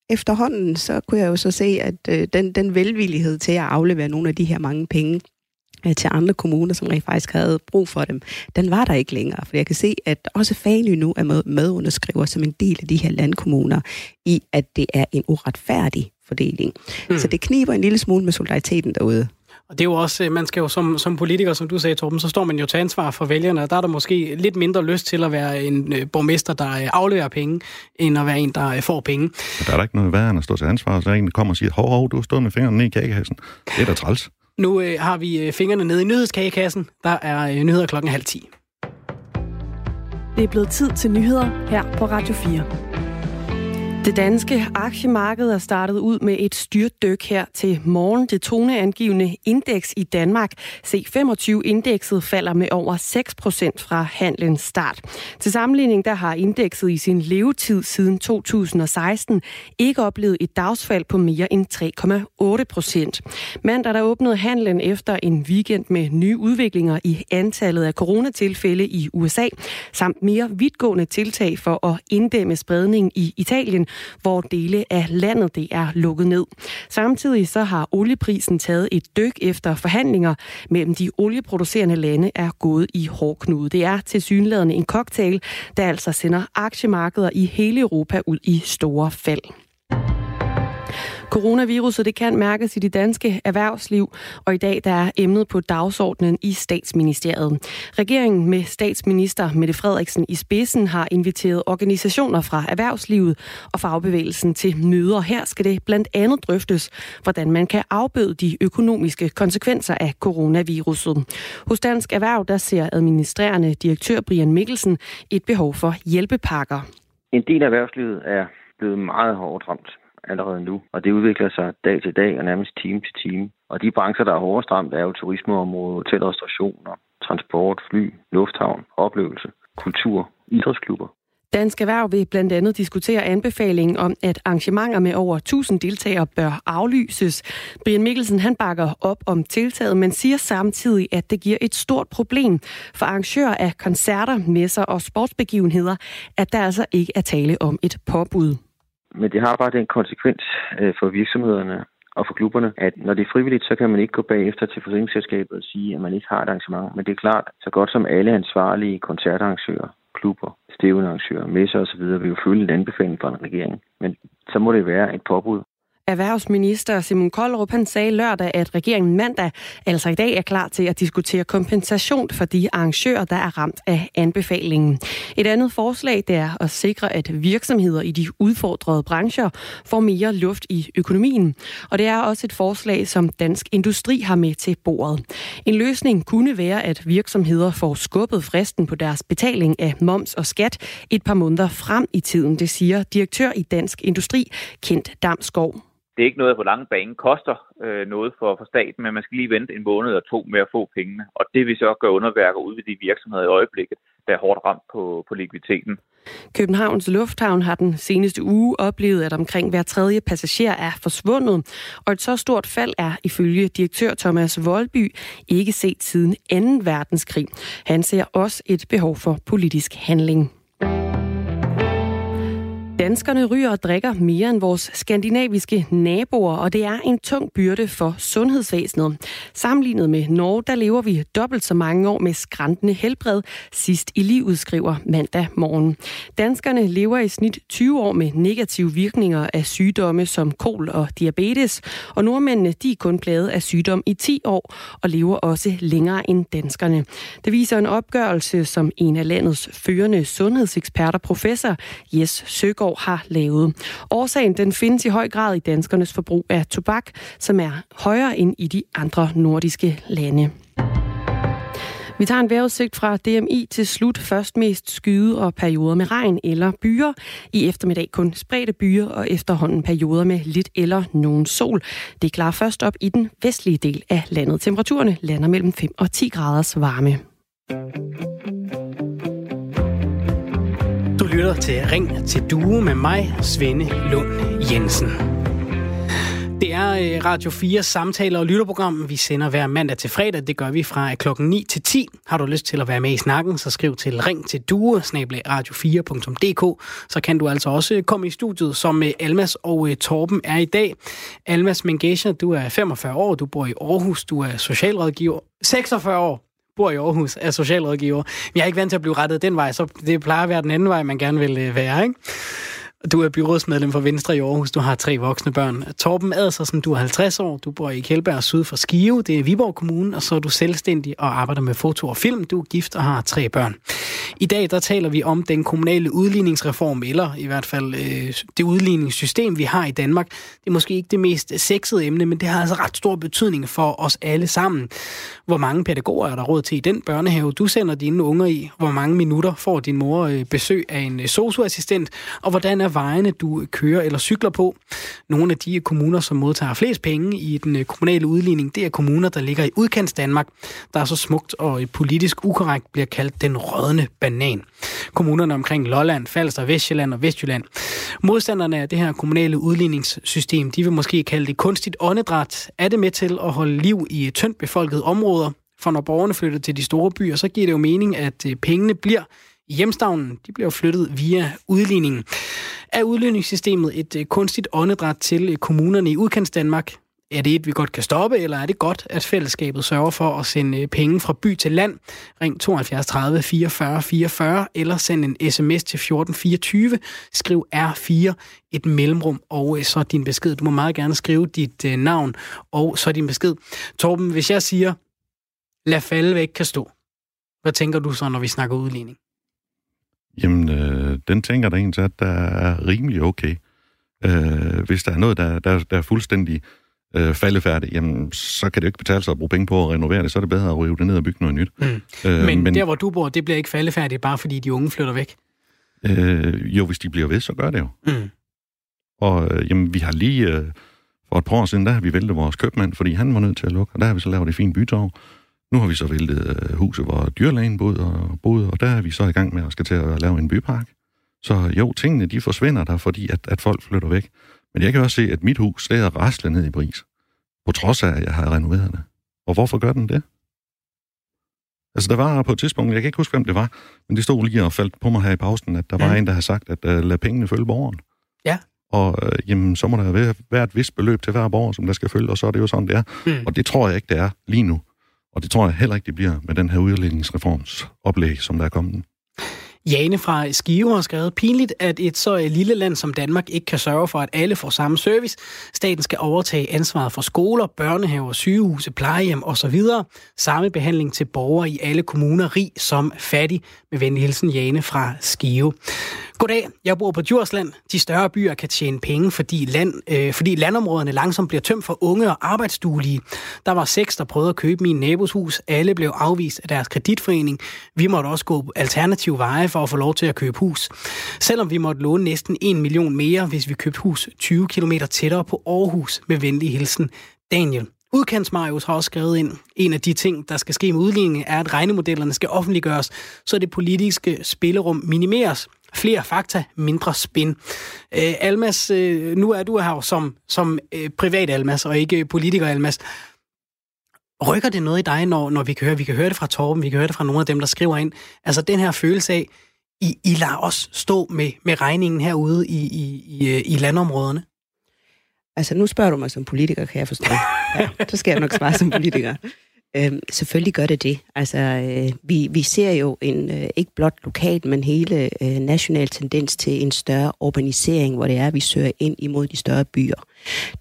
efterhånden, så kunne jeg jo så se, at øh, den, den velvillighed til at aflevere nogle af de her mange penge, øh, til andre kommuner, som rent faktisk havde brug for dem, den var der ikke længere. For jeg kan se, at også Fanø nu er med, medunderskriver som en del af de her landkommuner i, at det er en uretfærdig fordeling. Mm. Så det kniber en lille smule med solidariteten derude. Og det er jo også, øh, man skal jo som, som politiker, som du sagde, Torben, så står man jo til ansvar for vælgerne, og der er der måske lidt mindre lyst til at være en øh, borgmester, der øh, afleverer penge, end at være en, der får penge. Og der er der ikke noget værre end at stå til ansvar, så er en, der kommer og siger, hov, hov, du har stået med fingrene ned i kagekassen. Det er da træls. Nu øh, har vi øh, fingrene nede i nyhedskagekassen. Der er øh, nyheder klokken halv 10. Det er blevet tid til nyheder her på Radio 4. Det danske aktiemarked er startet ud med et styrtdyk her til morgen. Det toneangivende indeks i Danmark, C25-indekset, falder med over 6 procent fra handlens start. Til sammenligning der har indekset i sin levetid siden 2016 ikke oplevet et dagsfald på mere end 3,8 procent. Mandag der åbnede handlen efter en weekend med nye udviklinger i antallet af coronatilfælde i USA, samt mere vidtgående tiltag for at inddæmme spredning i Italien, hvor dele af landet det er lukket ned. Samtidig så har olieprisen taget et dyk efter forhandlinger mellem de olieproducerende lande er gået i hårdknude. Det er til synlædende en cocktail, der altså sender aktiemarkeder i hele Europa ud i store fald. Coronaviruset det kan mærkes i det danske erhvervsliv, og i dag der er emnet på dagsordenen i statsministeriet. Regeringen med statsminister Mette Frederiksen i spidsen har inviteret organisationer fra erhvervslivet og fagbevægelsen til møder. Her skal det blandt andet drøftes, hvordan man kan afbøde de økonomiske konsekvenser af coronaviruset. Hos Dansk Erhverv der ser administrerende direktør Brian Mikkelsen et behov for hjælpepakker. En del af erhvervslivet er blevet meget hårdt ramt allerede nu, og det udvikler sig dag til dag og nærmest time til time. Og de brancher, der er hårdest ramt, er jo turismeområdet, hotel, restaurationer, transport, fly, lufthavn, oplevelse, kultur, idrætsklubber. Dansk Erhverv vil blandt andet diskutere anbefalingen om, at arrangementer med over 1000 deltagere bør aflyses. Brian Mikkelsen han bakker op om tiltaget, men siger samtidig, at det giver et stort problem for arrangører af koncerter, messer og sportsbegivenheder, at der altså ikke er tale om et påbud. Men det har bare den konsekvens øh, for virksomhederne og for klubberne, at når det er frivilligt, så kan man ikke gå bagefter til forsikringsselskabet og sige, at man ikke har et arrangement. Men det er klart, så godt som alle ansvarlige koncertarrangører, klubber, stævnearrangører, messer osv. vil jo følge en anbefaling fra en regering. Men så må det være et påbud. Erhvervsminister Simon Koldrup han sagde lørdag, at regeringen mandag, altså i dag, er klar til at diskutere kompensation for de arrangører, der er ramt af anbefalingen. Et andet forslag det er at sikre, at virksomheder i de udfordrede brancher får mere luft i økonomien. Og det er også et forslag, som Dansk Industri har med til bordet. En løsning kunne være, at virksomheder får skubbet fristen på deres betaling af moms og skat et par måneder frem i tiden, det siger direktør i Dansk Industri, Kent Damskov det er ikke noget på lange bane koster øh, noget for, for staten, men man skal lige vente en måned eller to med at få pengene. Og det vil så gøre underværker ud ved de virksomheder i øjeblikket, der er hårdt ramt på, på likviditeten. Københavns Lufthavn har den seneste uge oplevet, at omkring hver tredje passager er forsvundet, og et så stort fald er ifølge direktør Thomas Voldby ikke set siden 2. verdenskrig. Han ser også et behov for politisk handling. Danskerne ryger og drikker mere end vores skandinaviske naboer, og det er en tung byrde for sundhedsvæsenet. Sammenlignet med Norge, der lever vi dobbelt så mange år med skræntende helbred sidst i livet, skriver mandag morgen. Danskerne lever i snit 20 år med negative virkninger af sygdomme som kol og diabetes, og nordmændene de er kun plaget af sygdom i 10 år og lever også længere end danskerne. Det viser en opgørelse, som en af landets førende sundhedseksperter, professor Jes Søgaard har lavet. Årsagen den findes i høj grad i danskernes forbrug af tobak, som er højere end i de andre nordiske lande. Vi tager en vejrudsigt fra DMI til slut. Først mest skyde og perioder med regn eller byer. I eftermiddag kun spredte byer og efterhånden perioder med lidt eller nogen sol. Det er klar først op i den vestlige del af landet. Temperaturerne lander mellem 5 og 10 graders varme. Du lytter til Ring til Due med mig, Svende Lund Jensen. Det er øh, Radio 4 samtaler og lytterprogram. Vi sender hver mandag til fredag. Det gør vi fra øh, klokken 9 til 10. Har du lyst til at være med i snakken, så skriv til ring til due, radio4.dk. Så kan du altså også komme i studiet, som øh, Almas og Torben er i dag. Almas Mengesha, du er 45 år, du bor i Aarhus, du er socialrådgiver. 46 år, bor i Aarhus, er socialrådgiver. Jeg er ikke vant til at blive rettet den vej, så det plejer at være den anden vej, man gerne vil øh, være, ikke? Du er byrådsmedlem for Venstre i Aarhus. Du har tre voksne børn. Torben Adelsen, du er 50 år. Du bor i Kjeldberg syd for Skive. Det er Viborg Kommune. Og så er du selvstændig og arbejder med foto og film. Du er gift og har tre børn. I dag der taler vi om den kommunale udligningsreform, eller i hvert fald øh, det udligningssystem, vi har i Danmark. Det er måske ikke det mest sexede emne, men det har altså ret stor betydning for os alle sammen. Hvor mange pædagoger er der råd til i den børnehave, du sender dine unger i? Hvor mange minutter får din mor øh, besøg af en øh, socioassistent? Og hvordan er vejene, du kører eller cykler på. Nogle af de kommuner, som modtager flest penge i den øh, kommunale udligning, det er kommuner, der ligger i udkants Danmark, der er så smukt og politisk ukorrekt bliver kaldt den rødne banan. Kommunerne omkring Lolland, Falster, Vestjylland og Vestjylland. Modstanderne af det her kommunale udligningssystem, de vil måske kalde det kunstigt åndedræt. Er det med til at holde liv i tyndt befolkede områder? For når borgerne flytter til de store byer, så giver det jo mening, at øh, pengene bliver hjemstavnen. De bliver flyttet via udligningen. Er udligningssystemet et øh, kunstigt åndedræt til øh, kommunerne i udkants Danmark? Er det et, vi godt kan stoppe, eller er det godt, at fællesskabet sørger for at sende øh, penge fra by til land? Ring 72 30 44 44, eller send en sms til 1424. Skriv R4, et mellemrum, og så din besked. Du må meget gerne skrive dit navn, og så din besked. Torben, hvis jeg siger, lad falde væk kan stå, hvad tænker du så, når vi snakker udligning? Jamen, øh, den tænker der egentlig, at der er rimelig okay. Øh, hvis der er noget, der, der, der er fuldstændig øh, faldefærdigt, jamen, så kan det jo ikke betale sig at bruge penge på at renovere det. Så er det bedre at rive det ned og bygge noget nyt. Mm. Øh, men, men der, hvor du bor, det bliver ikke faldefærdigt, bare fordi de unge flytter væk? Øh, jo, hvis de bliver ved, så gør det jo. Mm. Og øh, jamen, vi har lige... Øh, for et par år siden, der har vi væltet vores købmand, fordi han var nødt til at lukke, og der har vi så lavet et fint bytog. Nu har vi så væltet øh, huset, hvor dyrlægen boede og, boede, og der er vi så i gang med at skal til at lave en bypark. Så jo, tingene de forsvinder der, fordi at, at folk flytter væk. Men jeg kan også se, at mit hus, det er raslet ned i pris. På trods af, at jeg har renoveret det. Og hvorfor gør den det? Altså, der var på et tidspunkt, jeg kan ikke huske, hvem det var, men det stod lige og faldt på mig her i pausen, at der var en, der havde sagt, at uh, lad pengene følge borgeren. Ja. Og uh, jamen, så må der være, være et vist beløb til hver borger, som der skal følge, og så er det jo sådan, det er. Mm. Og det tror jeg ikke, det er lige nu. Og det tror jeg heller ikke, det bliver med den her udlægningsreforms oplæg, som der er kommet. Jane fra Skive har skrevet, pinligt, at et så øh, lille land som Danmark ikke kan sørge for, at alle får samme service. Staten skal overtage ansvaret for skoler, børnehaver, sygehuse, plejehjem osv. Samme behandling til borgere i alle kommuner, rig som fattig. Med venlig hilsen Jane fra Skive. Goddag, jeg bor på Djursland. De større byer kan tjene penge, fordi, land, øh, fordi landområderne langsomt bliver tømt for unge og arbejdsduelige. Der var seks, der prøvede at købe min nabos hus. Alle blev afvist af deres kreditforening. Vi måtte også gå alternative veje for at få lov til at købe hus. Selvom vi måtte låne næsten 1 million mere, hvis vi købte hus 20 km tættere på Aarhus med venlig hilsen Daniel. Udkants Marius har også skrevet ind, en af de ting, der skal ske med udligningen, er, at regnemodellerne skal offentliggøres, så det politiske spillerum minimeres. Flere fakta, mindre spin. Øh, Almas, øh, nu er du her som, som øh, privat Almas, og ikke politiker Almas. Rykker det noget i dig, når, når vi kan høre, vi kan høre det fra Torben, vi kan høre det fra nogle af dem, der skriver ind, altså den her følelse af, I, I lader os stå med, med regningen herude i, i, i, i landområderne? Altså, nu spørger du mig som politiker, kan jeg forstå. Ja, så skal jeg nok svare som politiker. Øhm, selvfølgelig gør det det. Altså, øh, vi, vi ser jo en øh, ikke blot lokalt, men hele øh, national tendens til en større urbanisering, hvor det er, at vi søger ind imod de større byer.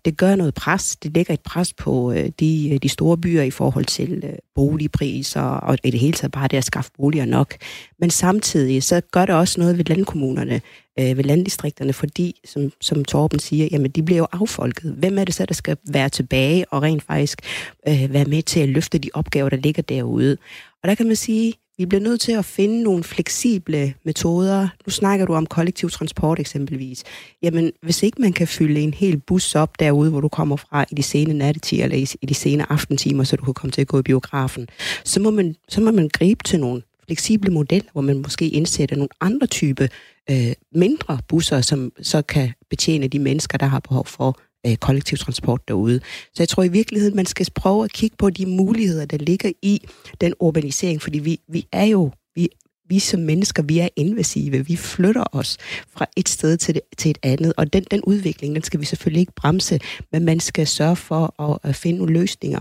Det gør noget pres. Det lægger et pres på øh, de, øh, de store byer i forhold til øh, boligpriser og i det hele taget bare det at skaffe boliger nok. Men samtidig så gør det også noget ved landkommunerne, øh, ved landdistrikterne, fordi, som, som Torben siger, jamen de bliver jo affolket. Hvem er det så, der skal være tilbage og rent faktisk øh, være med til at løfte de opgaver, der ligger derude? Og der kan man sige, vi bliver nødt til at finde nogle fleksible metoder. Nu snakker du om kollektiv transport eksempelvis. Jamen, hvis ikke man kan fylde en hel bus op derude, hvor du kommer fra i de sene nattetimer eller i de sene aftentimer, så du kan komme til at gå i biografen, så må man, så må man gribe til nogle fleksible modeller, hvor man måske indsætter nogle andre type øh, mindre busser, som så kan betjene de mennesker, der har behov for øh, kollektiv transport derude. Så jeg tror i virkeligheden, man skal prøve at kigge på de muligheder, der ligger i den urbanisering, fordi vi, vi er jo, vi, vi som mennesker, vi er invasive. Vi flytter os fra et sted til, det, til et andet, og den, den udvikling, den skal vi selvfølgelig ikke bremse, men man skal sørge for at, at finde nogle løsninger,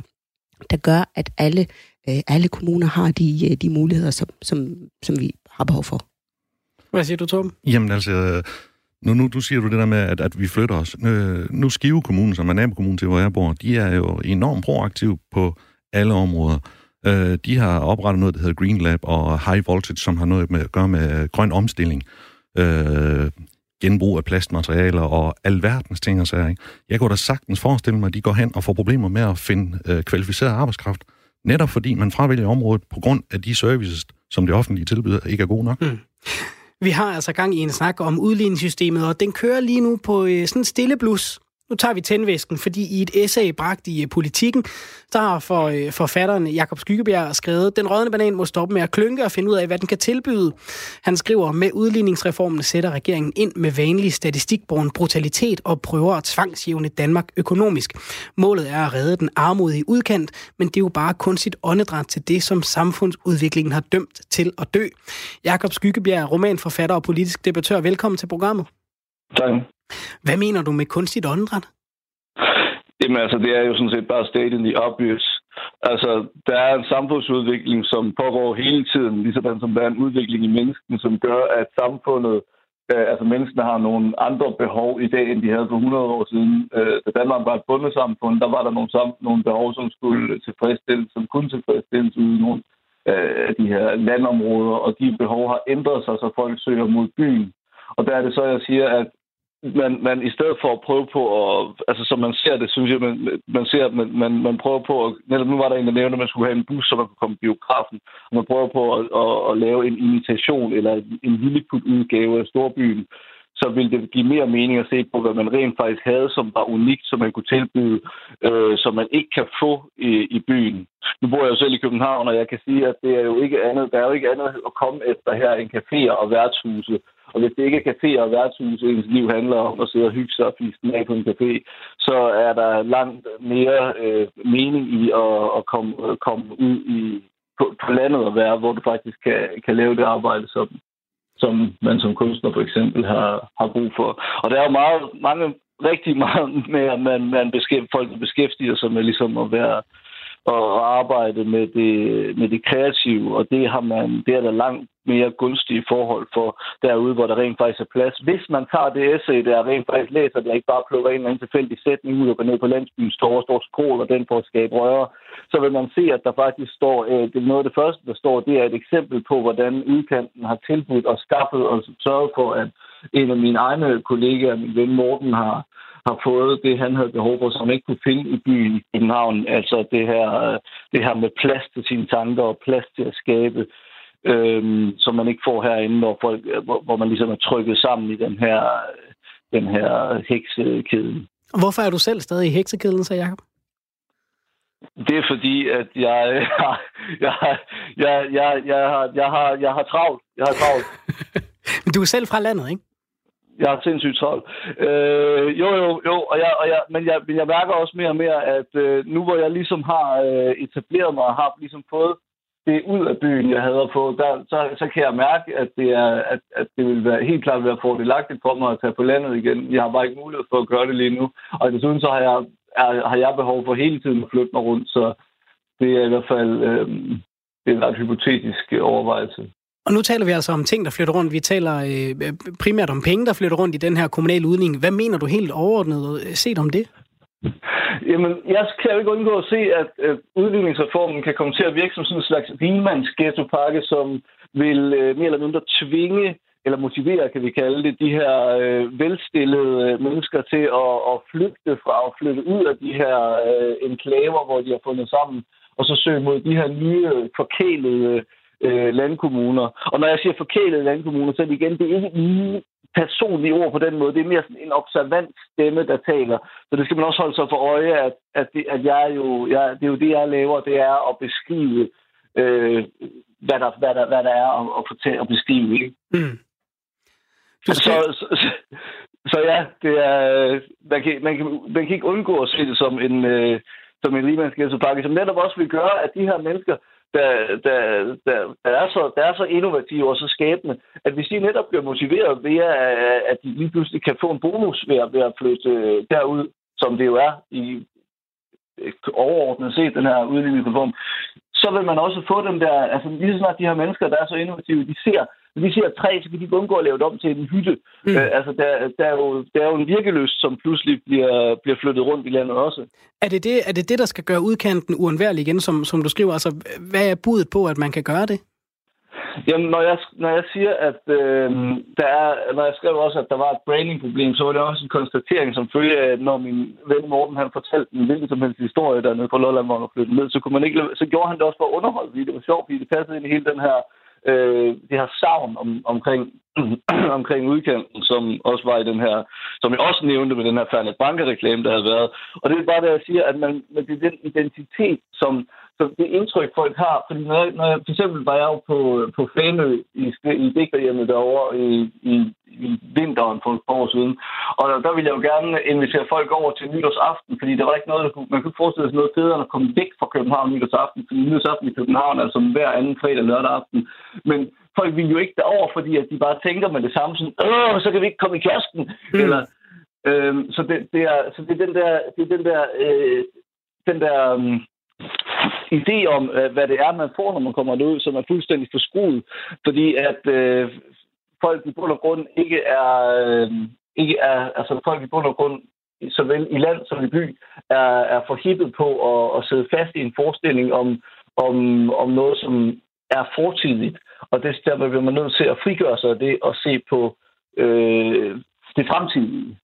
der gør, at alle, øh, alle kommuner har de, øh, de muligheder, som, som, som vi har behov for. Hvad siger du, Tom? Jamen altså, nu, nu du siger du det der med, at, at vi flytter os. Nu, nu Skive Kommune, som er nabokommunen til, hvor jeg bor, de er jo enormt proaktive på alle områder. Øh, de har oprettet noget, der hedder Green Lab og High Voltage, som har noget med at gøre med grøn omstilling. Øh, genbrug af plastmaterialer og alverdens ting og sager. Ikke? Jeg kunne da sagtens forestille mig, at de går hen og får problemer med at finde øh, kvalificeret arbejdskraft, netop fordi man fravælger området på grund af de services, som det offentlige tilbyder, ikke er gode nok. Mm. Vi har altså gang i en snak om udligningssystemet, og den kører lige nu på øh, sådan en stille blus. Nu tager vi tændvæsken, fordi i et essay bragt i øh, politikken, der har for, øh, forfatteren Jakob Skyggebjerg skrevet, den rådne banan må stoppe med at klynke og finde ud af, hvad den kan tilbyde. Han skriver, med udligningsreformen sætter regeringen ind med vanlig statistikborn brutalitet og prøver at tvangsjævne Danmark økonomisk. Målet er at redde den armodige udkant, men det er jo bare kun sit åndedræt til det, som samfundsudviklingen har dømt til at dø. Jakob Skyggebjerg, romanforfatter og politisk debattør, velkommen til programmet. Tak. Hvad mener du med kunstigt åndedræt? Jamen altså, det er jo sådan set bare stated the obvious. Altså, der er en samfundsudvikling, som pågår hele tiden, ligesom som der er en udvikling i mennesken, som gør, at samfundet, øh, altså menneskene har nogle andre behov i dag, end de havde for 100 år siden. Øh, da Danmark var et bundesamfund, der var der nogle, sam- nogle behov, som skulle tilfredsstilles, som kunne tilfredsstilles ude nogle øh, af de her landområder, og de behov har ændret sig, så folk søger mod byen. Og der er det så, jeg siger, at man, man i stedet for at prøve på at, altså som man ser det, synes jeg, man, man ser, at man, man, man prøver på at, netop nu var der en, der nævnte, at man skulle have en bus, så man kunne komme i biografen, og man prøver på at, at, at lave en imitation eller en lille udgave af storbyen, så ville det give mere mening at se på, hvad man rent faktisk havde, som var unikt, som man kunne tilbyde, øh, som man ikke kan få i, i byen. Nu bor jeg jo selv i København, og jeg kan sige, at det er jo ikke andet, der er jo ikke andet at komme efter her end caféer og værtshuse. Og hvis det ikke er caféer og værtshus, ens liv handler om at sidde og hygge sig og fise af på en café, så er der langt mere øh, mening i at, at komme, komme ud i, på, på landet og være, hvor du faktisk kan, kan lave det arbejde, som, som man som kunstner for eksempel har, har brug for. Og der er jo meget, mange, rigtig meget med, at man, man beskæft, folk beskæftiger sig med ligesom at være og arbejde med det, med det kreative, og det har man, det er der langt mere gunstige forhold for derude, hvor der rent faktisk er plads. Hvis man tager det essay, der rent faktisk læser det, ikke bare plukker en eller anden tilfældig sætning ud og går ned på landsbyens store, store skrål, og den får at skabe røre, så vil man se, at der faktisk står, øh, det noget af det første, der står, det er et eksempel på, hvordan udkanten har tilbudt og skaffet og sørget for, at en af mine egne kollegaer, min ven Morten, har, har fået det, han havde behov for, som ikke kunne finde i byen i København. Altså det her, det her med plads til sine tanker og plads til at skabe, øhm, som man ikke får herinde, hvor, folk, hvor, hvor man ligesom er trykket sammen i den her, den her heksekæde. Hvorfor er du selv stadig i heksekæden, så Jacob? Det er fordi, at jeg, jeg, jeg, jeg, jeg, jeg, har, jeg, har, jeg har travlt. Jeg har travlt. Men du er selv fra landet, ikke? Jeg er sindssygt travlt. Øh, jo, jo, jo. Og jeg, og jeg, men, jeg, men jeg mærker også mere og mere, at øh, nu hvor jeg ligesom har øh, etableret mig og har ligesom fået det ud af byen, jeg havde på, der, så, så kan jeg mærke, at det, er, at, at det vil være helt klart være fordelagtigt for mig at tage på landet igen. Jeg har bare ikke mulighed for at gøre det lige nu. Og desuden så har jeg, er, har jeg behov for hele tiden at flytte mig rundt, så det er i hvert fald øh, det er en ret hypotetisk overvejelse. Og nu taler vi altså om ting, der flytter rundt. Vi taler øh, primært om penge, der flytter rundt i den her kommunale udligning. Hvad mener du helt overordnet øh, set om det? Jamen, jeg kan jo ikke undgå at se, at øh, udligningsreformen kan komme til at virke som sådan en slags rimands som vil øh, mere eller mindre tvinge eller motivere, kan vi kalde det, de her øh, velstillede øh, mennesker til at, at flygte fra og flytte ud af de her øh, enklaver, hvor de har fundet sammen, og så søge mod de her nye, forkælede øh, landkommuner. Og når jeg siger forkælede landkommuner, så er det igen, det er ikke personlige ord på den måde. Det er mere sådan en observant stemme, der taler. Så det skal man også holde sig for øje, at, at, det, at jeg er jo, jeg, det er jo det, jeg laver, det er at beskrive, øh, hvad, der, hvad, der, hvad der er at, at fortælle og beskrive. Ikke? Mm. Du skal... så, så, så ja, det er, man, kan, man, kan, man kan ikke undgå at se det som en, øh, som en rimandsghettopakke, som netop også vil gøre, at de her mennesker, der, der, der, der, er så, der er så innovative og så skabende, at hvis de netop bliver motiveret ved, at de lige pludselig kan få en bonus ved at, ved at flytte derud, som det jo er i overordnet set, den her udligningsreform, så vil man også få dem der, altså lige så snart de her mennesker, der er så innovative, de ser, når de ser træ, så kan de undgå at lave det om til en hytte. Mm. Øh, altså, der, der, er jo, der er jo en virkeløst, som pludselig bliver, bliver flyttet rundt i landet også. Er det det, er det, det der skal gøre udkanten uundværlig igen, som, som du skriver? Altså, hvad er budet på, at man kan gøre det? Jamen, når jeg, når jeg siger, at øh, der er, når jeg skrev også, at der var et branding-problem, så var det også en konstatering, som følge af, når min ven Morten, han fortalte en hvilken som helst historie dernede på Lolland, hvor han flyttet ned, så, kunne man ikke, så gjorde han det også for at underholde, fordi det var sjovt, fordi det passede ind i hele den her, øh, øh, det her savn om, omkring, omkring udkanten, som også var i den her, som jeg også nævnte med den her Fernet Banker-reklame, der havde været. Og det er bare det, jeg siger, at man, med den identitet, som, så det indtryk, folk har, fordi når jeg, når jeg for eksempel var jeg jo på, på Fanø i, i digterhjemmet derovre i, i, i vinteren for et par år siden, og der, der ville jeg jo gerne invitere folk over til nytårsaften, fordi der var ikke noget, der kunne, man kunne forestille sig noget federe end at komme væk fra København nytårsaften, fordi nytårsaften i København er som hver anden fredag lørdag aften. Men folk vil jo ikke derover, fordi at de bare tænker med det samme, sådan, Åh, så kan vi ikke komme i kiosken, mm. eller Øhm, så, det, det er, så det er den der, det er den der, øh, den der øh, idé om, øh, hvad det er, man får, når man kommer ud, som er fuldstændig forskruet. Fordi at øh, folk i bund og grund ikke er, øh, ikke er, altså folk i bund og grund, såvel i land som i by, er, er forhippet på at, at sidde fast i en forestilling om, om, om noget, som er fortidigt. Og det, derfor bliver man nødt til at frigøre sig af det og se på øh, det fremtidige.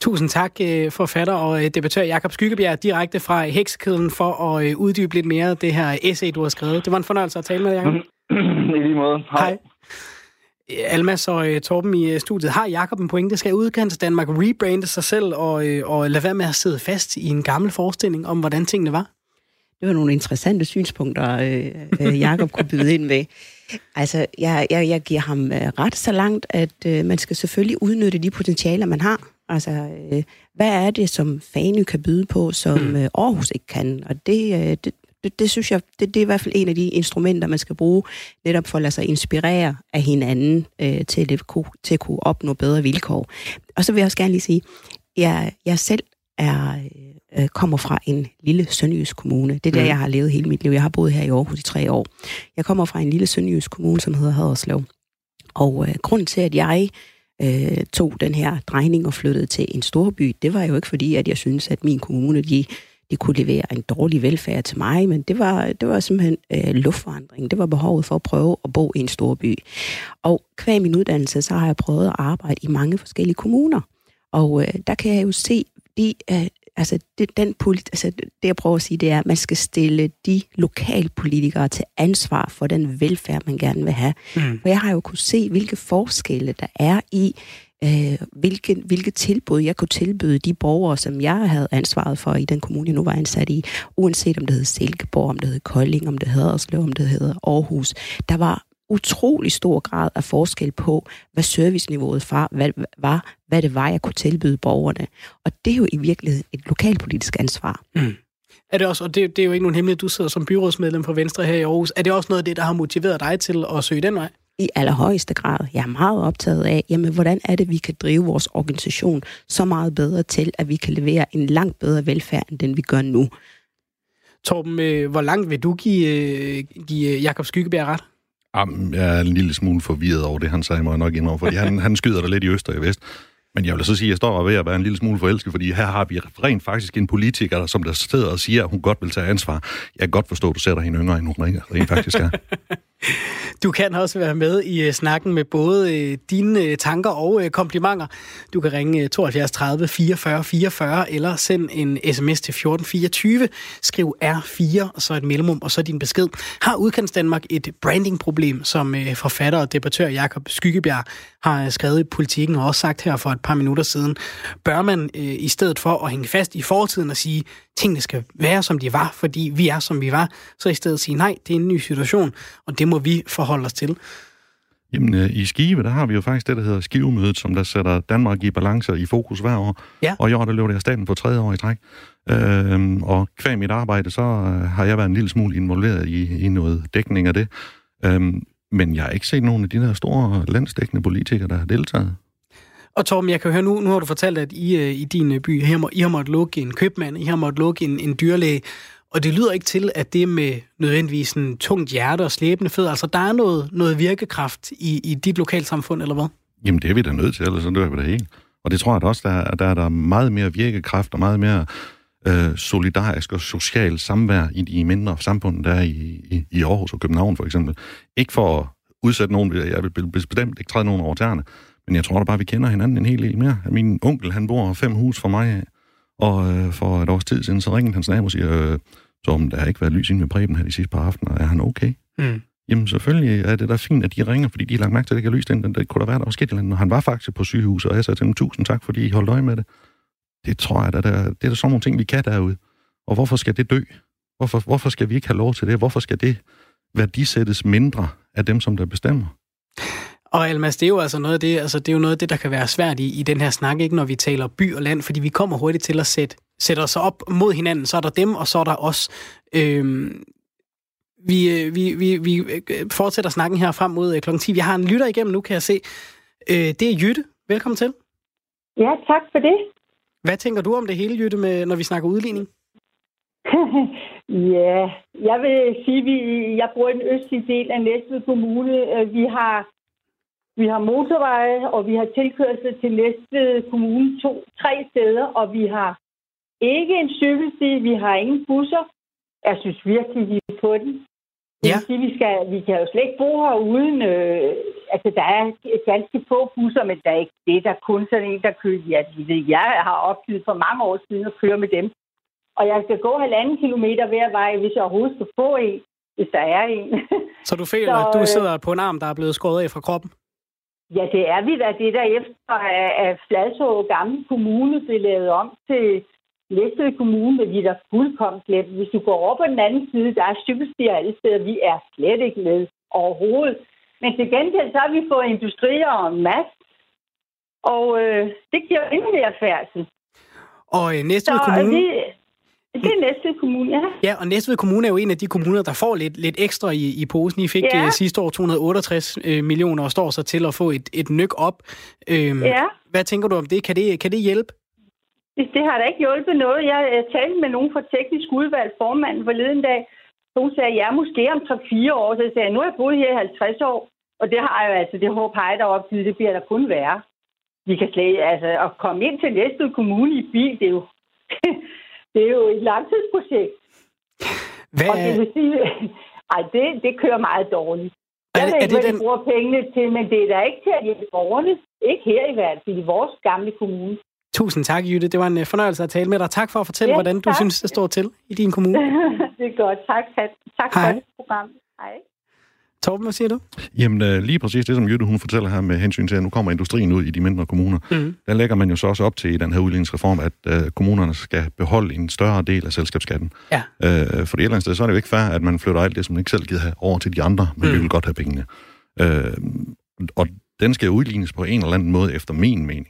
Tusind tak, øh, forfatter og øh, debattør Jakob Skyggebjerg, direkte fra Heksekedlen, for at øh, uddybe lidt mere det her essay, du har skrevet. Det var en fornøjelse at tale med dig, Jacob. I lige måde. Hej. Hej. Almas og Torben i studiet. Har Jakob en pointe? Skal udkants Danmark rebrande sig selv og, og lade være med at sidde fast i en gammel forestilling om, hvordan tingene var? Det var nogle interessante synspunkter, øh, Jakob kunne byde ind med. Altså, jeg, jeg, jeg giver ham ret så langt, at øh, man skal selvfølgelig udnytte de potentialer, man har. Altså, øh, hvad er det, som Fanø kan byde på, som mm. øh, Aarhus ikke kan? Og det, øh, det, det, det synes jeg, det, det er i hvert fald en af de instrumenter, man skal bruge, netop for at lade sig inspirere af hinanden øh, til, at, til at kunne opnå bedre vilkår. Og så vil jeg også gerne lige sige, jeg, jeg selv er, øh, kommer fra en lille sønderjysk kommune. Det er der, mm. jeg har levet hele mit liv. Jeg har boet her i Aarhus i tre år. Jeg kommer fra en lille sønderjysk kommune, som hedder Haderslev. Og øh, grunden til, at jeg øh, tog den her drejning og flyttede til en storby, det var jo ikke fordi, at jeg synes, at min kommune, de, de kunne levere en dårlig velfærd til mig, men det var, det var simpelthen øh, luftforandring. Det var behovet for at prøve at bo i en storby. Og kvæg min uddannelse, så har jeg prøvet at arbejde i mange forskellige kommuner. Og øh, der kan jeg jo se de øh, altså det, den polit, altså det, jeg prøver at sige, det er, at man skal stille de lokalpolitikere til ansvar for den velfærd, man gerne vil have. Mm. Og jeg har jo kunne se, hvilke forskelle der er i, øh, hvilke, hvilke tilbud jeg kunne tilbyde de borgere, som jeg havde ansvaret for i den kommune, jeg nu var ansat i, uanset om det hed Silkeborg, om det hed Kolding, om det hed Haderslev, om det hed Aarhus. Der var utrolig stor grad af forskel på, hvad serviceniveauet var, hvad, var, hvad det var, jeg kunne tilbyde borgerne. Og det er jo i virkeligheden et lokalpolitisk ansvar. Mm. Er det også, og det, det er jo ikke nogen hemmelighed, du sidder som byrådsmedlem for Venstre her i Aarhus, er det også noget af det, der har motiveret dig til at søge den vej? I allerhøjeste grad. Jeg er meget optaget af, jamen, hvordan er det, vi kan drive vores organisation så meget bedre til, at vi kan levere en langt bedre velfærd, end den vi gør nu. Torben, øh, hvor langt vil du give, øh, give Jakob Skyggebjerg ret? Jamen, jeg er en lille smule forvirret over det, han sagde mig nok indrømme, fordi han, han skyder der lidt i øst og i vest. Men jeg vil så sige, at jeg står ved at være en lille smule forelsket, fordi her har vi rent faktisk en politiker, som der sidder og siger, at hun godt vil tage ansvar. Jeg kan godt forstå, at du sætter hende yngre, end hun rent faktisk er. Du kan også være med i øh, snakken med både øh, dine øh, tanker og komplimenter. Du kan ringe 72 30 44 44 eller send en sms til 1424. Skriv R4 og så et mellemrum og så din besked. Har Udkants Danmark et brandingproblem, som forfatter og debattør Jakob Skyggebjerg har skrevet i politikken og også sagt her for et par minutter siden. Bør man uh, i stedet for at hænge fast i fortiden og sige, tingene skal være, som de var, fordi vi er, som vi var, så i stedet sige, nej, det er en ny situation, og det må vi forholde os til. Jamen, øh, i Skive, der har vi jo faktisk det, der hedder Skivemødet, som der sætter Danmark i balance i fokus hver år. Ja. Og i år, der løber det af staten på tredje år i træk. Øhm, og kvæg mit arbejde, så øh, har jeg været en lille smule involveret i, i noget dækning af det. Øhm, men jeg har ikke set nogen af de der store landsdækkende politikere, der har deltaget. Og Torben, jeg kan høre nu, nu har du fortalt, at I øh, i din øh, by, I må, I har måttet lukke en købmand, I har måttet lukke en, en dyrlæge, og det lyder ikke til, at det med nødvendigvis en tungt hjerte og slæbende fødder, altså der er noget, noget virkekraft i, i dit lokalsamfund, eller hvad? Jamen, det er vi da nødt til, ellers så dør vi det hele. Og det tror jeg da også, der, er- der er der meget mere virkekraft og meget mere øh, solidarisk og social samvær i de mindre samfund, der er i, i, i Aarhus og København for eksempel. Ikke for at udsætte nogen, jeg vil bestemt ikke træde nogen over tæerne, men jeg tror da bare, vi kender hinanden en hel del mere. Min onkel, han bor fem hus fra mig og øh, for et års tid siden, så ringede hans nabo og siger, øh, Torben, der har ikke været lys inde ved Preben her de sidste par aftener, er han okay? Mm. Jamen selvfølgelig er det da fint, at de ringer, fordi de har lagt mærke til, at det ikke er lyst ind. Det kunne da være, der var skidt et eller han var faktisk på sygehuset, og jeg sagde til dem, tusind tak, fordi I holdt øje med det. Det tror jeg, at der, det er der sådan nogle ting, vi kan derude. Og hvorfor skal det dø? Hvorfor, hvorfor skal vi ikke have lov til det? Hvorfor skal det værdisættes mindre af dem, som der bestemmer? Og Almas, det er jo altså noget af det, altså det er jo noget af det, der kan være svært i, i den her snak, ikke, når vi taler by og land, fordi vi kommer hurtigt til at sætte, sætte os op mod hinanden. Så er der dem, og så er der os. Øhm, vi, øh, vi, vi, vi øh, fortsætter snakken her frem mod øh, kl. 10. Vi har en lytter igennem nu, kan jeg se. Øh, det er Jytte. Velkommen til. Ja, tak for det. Hvad tænker du om det hele, Jytte, med, når vi snakker udligning? ja, jeg vil sige, at vi, jeg bor i den østlige del af Næstved Kommune. Vi har, vi har motorveje, og vi har tilkørsel til Næstved Kommune to, tre steder, og vi har ikke en cykelsti, vi har ingen busser. Jeg synes virkelig, vi er på den. Det Ja. sige, vi, skal, vi kan jo slet ikke bo her uden... Øh, altså, der er ganske få busser, men der er ikke det. Der er kun sådan en, der kører... Ja, jeg har opgivet for mange år siden at køre med dem. Og jeg skal gå halvanden kilometer hver vej, hvis jeg overhovedet skal få en, hvis der er en. Så du føler, Så, at du øh, sidder på en arm, der er blevet skåret af fra kroppen? Ja, det er vi da. Det der efter, at, Fladså Gamle Kommune blev lavet om til Læsted Kommune, vil vi da fuldkommen glemt. Hvis du går over på den anden side, der er cykelstier alle steder. Vi er slet ikke med overhovedet. Men til gengæld så har vi fået industrier og en masse. Og øh, det giver endnu mere færdsel. Og øh, Næstved Så Kommune... det, det er Næstved Kommune, ja. Ja, og Næstved Kommune er jo en af de kommuner, der får lidt, lidt ekstra i, i posen. I fik Ja. ja. sidste år 268 øh, millioner og står så til at få et, et nyk op. Øhm, Ja. Hvad tænker du om det? Kan det, kan det hjælpe? Det, det har da ikke hjulpet noget. Jeg, jeg talte med nogen fra teknisk udvalg, formanden forleden dag. Hun sagde, ja, måske om 3-4 år. Så jeg sagde, nu har jeg boet her i 50 år. Og det har jeg jo altså, det håber jeg der opgivet, det bliver der kun værre. Vi kan slet, altså, at komme ind til Næstved Kommune i bil, det er jo, det er jo et langtidsprojekt. Hvad, Og det vil sige, ej, det, det kører meget dårligt. Jeg det- ved ikke, hvad den- de bruger pengene til, men det er da ikke til at hjælpe borgerne. Ikke her i hvert fald, i vores gamle kommune. Tusind tak, Jytte. Det var en øh, fornøjelse at tale med dig. Tak for at fortælle, Ja, hvordan du tak. synes, det står til i din kommune. det er godt. Tak, tak, tak for det program. Hej. Torben, hvad siger du? Jamen, øh, lige præcis det, som Jytte hun fortæller her med hensyn til, at nu kommer industrien ud i de mindre kommuner. Mm. Der lægger man jo så også op til i den her udligningsreform, at øh, kommunerne skal beholde en større del af selskabsskatten. Ja. Øh, for et eller andet sted, så er det jo ikke fair, at man flytter alt det, som man ikke selv gider have, over til de andre, men mm. vi Mm. vil godt have pengene. Øh, og den skal udlignes på en eller anden måde, efter min mening.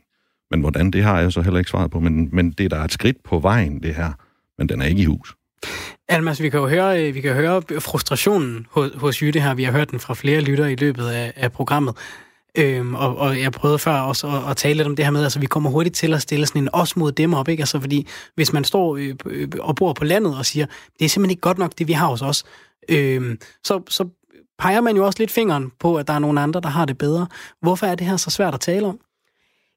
Men hvordan, det har jeg så heller ikke svaret på. Men, men det er der er et skridt på vejen, det her. Men den er ikke i hus. Almas, vi kan jo høre, øh, vi kan høre frustrationen hos, hos Jytte her. Vi har hørt den fra flere lyttere i løbet af, af programmet. Øhm, og, og jeg prøvede før også at, at tale lidt om det her med, altså vi kommer hurtigt til at stille sådan en os mod dem op, ikke? Altså fordi hvis man står øh, øh, og bor på landet og siger, det er simpelthen ikke godt nok, det vi har hos os, øhm, så, så peger man jo også lidt fingeren på, at der er nogle andre, der har det bedre. Hvorfor er det her så svært at tale om?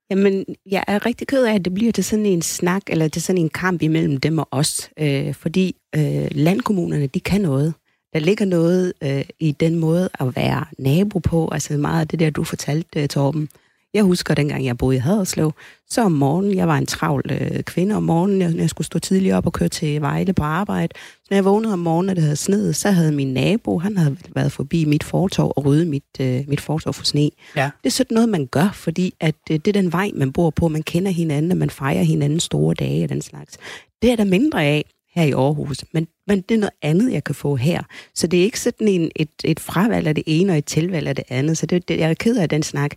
Jamen, jeg er rigtig ked af, at det bliver til sådan en snak, eller til sådan en kamp imellem dem og os. Øh, fordi øh, landkommunerne, de kan noget. Der ligger noget øh, i den måde at være nabo på. Altså meget af det der, du fortalte, øh, Torben. Jeg husker, dengang jeg boede i Haderslev, så om morgenen, jeg var en travl øh, kvinde om morgenen, jeg, jeg skulle stå tidligt op og køre til Vejle på arbejde. Så når jeg vågnede om morgenen, og det havde sneet, så havde min nabo, han havde været forbi mit fortov og ryddet mit, øh, mit fortov for sne. Ja. Det er sådan noget, man gør, fordi at øh, det er den vej, man bor på. Man kender hinanden, og man fejrer hinanden store dage og den slags. Det er der mindre af her i Aarhus. Men, men det er noget andet, jeg kan få her. Så det er ikke sådan en, et, et fravalg af det ene og et tilvalg af det andet. Så det, det, jeg er ked af den snak.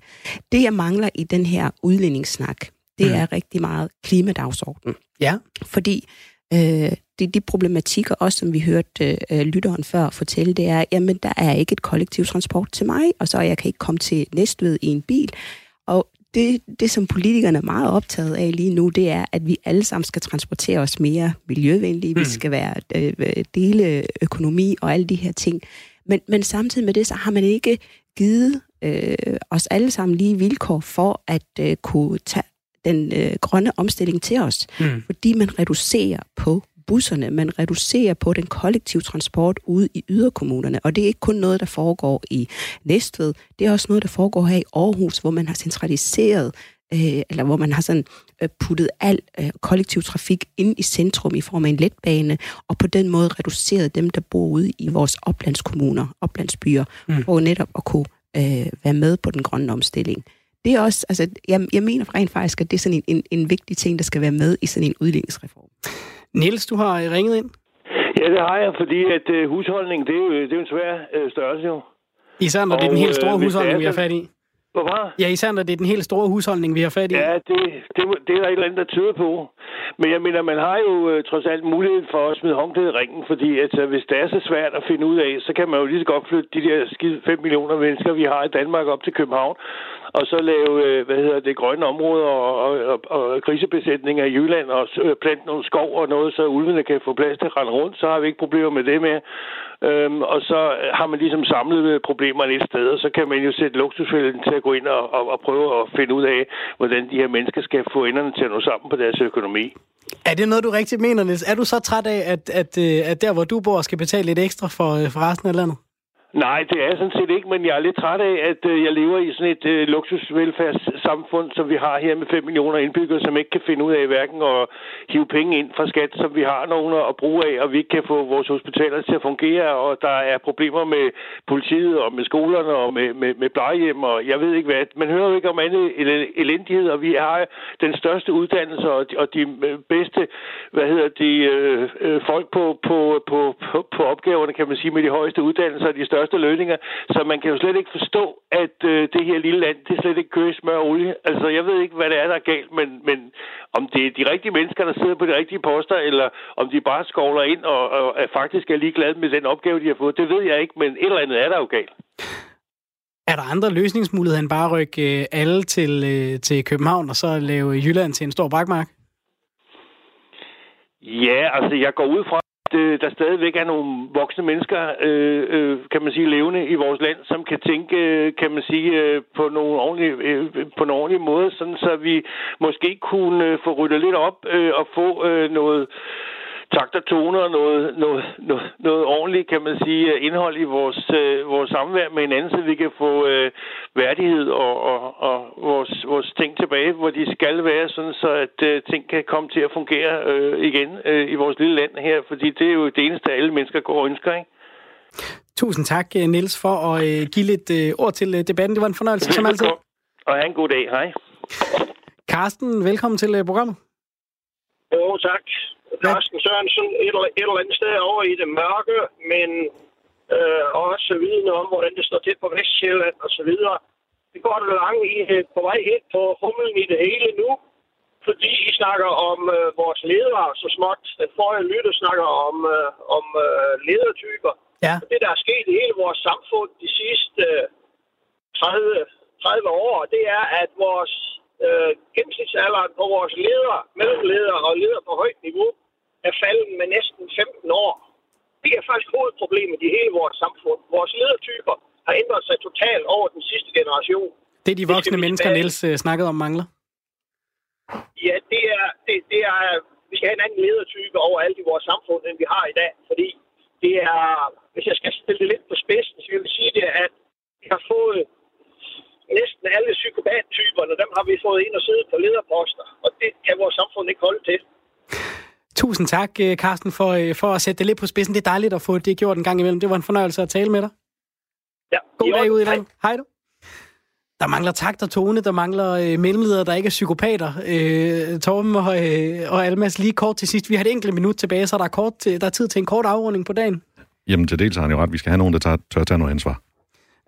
Det, jeg mangler i den her udligningssnak, det mm. er rigtig meget klimadagsordenen. Ja. Fordi øh, de, de problematikker, også som vi hørte øh, lytteren før fortælle, det er, jamen der er ikke et kollektiv transport til mig, og så jeg kan ikke komme til Næstved i en bil. Det, det, som politikerne er meget optaget af lige nu, det er, at vi alle sammen skal transportere os mere miljøvenlige. Mm. Vi skal være øh, dele økonomi og alle de her ting. Men, men samtidig med det, så har man ikke givet øh, os alle sammen lige vilkår for at øh, kunne tage den øh, grønne omstilling til os. Mm. Fordi man reducerer på busserne, man reducerer på den kollektive transport ude i yderkommunerne. Og det er ikke kun noget, der foregår i Næstved, det er også noget, der foregår her i Aarhus, hvor man har centraliseret øh, eller hvor man har sådan øh, puttet al øh, kollektiv trafik ind i centrum i form af en letbane, og på den måde reduceret dem, der bor ude i vores oplandskommuner, oplandsbyer, mm. for netop at kunne øh, være med på den grønne omstilling. Det er også, altså, jeg, jeg mener rent faktisk, at det er sådan en, en, en vigtig ting, der skal være med i sådan en udligningsreform. Niels, du har ringet ind. Ja, det har jeg, fordi at uh, husholdning, det er jo, det er en svær uh, størrelse jo. Især når og, det er den helt store uh, husholdning, vi har fat i. Hvorfor? Ja, især når det er den helt store husholdning, vi har fat i. Ja, det, det, det er der et eller andet, der tyder på. Men jeg mener, man har jo uh, trods alt mulighed for at smide håndklædet i ringen, fordi altså, hvis det er så svært at finde ud af, så kan man jo lige så godt flytte de der skide 5 millioner mennesker, vi har i Danmark op til København, og så lave, øh, hvad hedder det, grønne områder og, og, og, og grisebesætninger i Jylland og øh, plante nogle skov og noget, så ulvene kan få plads til at rende rundt, så har vi ikke problemer med det mere. Øhm, og så har man ligesom samlet problemerne et sted, og så kan man jo sætte luksusfælden til at gå ind og, og, og prøve at finde ud af, hvordan de her mennesker skal få enderne til at nå sammen på deres økonomi. Er det noget, du rigtig mener, Niels? Er du så træt af, at, at, øh, at der, hvor du bor, skal betale lidt ekstra for, øh, for resten af landet? Nej, det er jeg sådan set ikke, men jeg er lidt træt af, at øh, jeg lever i sådan et øh, luksusvelfærdssamfund, som vi har her med 5 millioner indbyggere, som ikke kan finde ud af hverken at hive penge ind fra skat, som vi har nogen at bruge af, og vi ikke kan få vores hospitaler til at fungere, og der er problemer med politiet og med skolerne og med, med, med plejehjem, og jeg ved ikke hvad. Man hører jo ikke om andet elendighed, og vi har den største uddannelse og de, og de øh, bedste, hvad hedder de, øh, øh folk på, på, på, på, på opgaverne, kan man sige, med de højeste uddannelser og de største største lønninger, så man kan jo slet ikke forstå, at øh, det her lille land, det slet ikke kører smør og olie. Altså, jeg ved ikke, hvad det er, der er galt, men, men om det er de rigtige mennesker, der sidder på de rigtige poster, eller om de bare skovler ind og, og er faktisk er ligeglade med den opgave, de har fået, det ved jeg ikke, men et eller andet er der jo galt. Er der andre løsningsmuligheder end bare at rykke øh, alle til, øh, til København og så lave Jylland til en stor brakmark? Ja, altså jeg går ud fra, øh, der stadigvæk er nogle voksne mennesker, øh, øh, kan man sige, levende i vores land, som kan tænke, øh, kan man sige, øh, på nogle ordentlige, øh, på nogle ordentlige måder, sådan så vi måske kunne øh, få ryddet lidt op øh, og få øh, noget takt og toner og noget, noget, noget, noget ordentligt, kan man sige, indhold i vores, øh, vores samvær med hinanden, så vi kan få øh, værdighed og, og, og vores, vores ting tilbage, hvor de skal være, sådan så at øh, ting kan komme til at fungere øh, igen øh, i vores lille land her, fordi det er jo det eneste, alle mennesker går og ønsker, ikke? Tusind tak, øh, Niels, for at øh, give lidt øh, ord til øh, debatten. Det var en fornøjelse, som altid. Og have en god dag. Hej. Carsten, velkommen til øh, programmet. Jo, tak. Carsten Sørensen et eller, et eller andet sted over i det mørke, men øh, også vidne om, hvordan det står til på Vestjylland og så videre. Det går det langt i, øh, på vej hen på humlen i det hele nu, fordi I snakker om øh, vores ledere så småt. Den forrige lytter snakker om, øh, om øh, ledertyper. Ja. Det, der er sket i hele vores samfund de sidste øh, 30, 30 år, det er, at vores øh, gennemsnitsalderen på vores ledere, mellemledere og ledere på højt niveau er faldet med næsten 15 år. Det er faktisk hovedproblemet i hele vores samfund. Vores ledertyper har ændret sig totalt over den sidste generation. Det er de voksne det mennesker, Niels uh, snakkede om, mangler? Ja, det er, det, det er, vi skal have en anden ledertype over alt i vores samfund, end vi har i dag. Fordi det er, hvis jeg skal stille det lidt på spidsen, så vil jeg sige det, at vi har fået næsten alle psykopattyperne, dem har vi fået ind og sidde på lederposter. Og det kan vores samfund ikke holde til. Tusind tak, øh, Carsten, for, øh, for at sætte det lidt på spidsen. Det er dejligt at få det gjort en gang imellem. Det var en fornøjelse at tale med dig. Ja. God dag ud i dag. Hej du. Der mangler takt og tone, der mangler øh, mellemledere, der ikke er psykopater. Øh, Torben og, øh, og Almas, lige kort til sidst. Vi har et enkelt minut tilbage, så der er, kort der er tid til en kort afrunding på dagen. Jamen til dels har han jo ret. Vi skal have nogen, der tager, tør tage noget ansvar.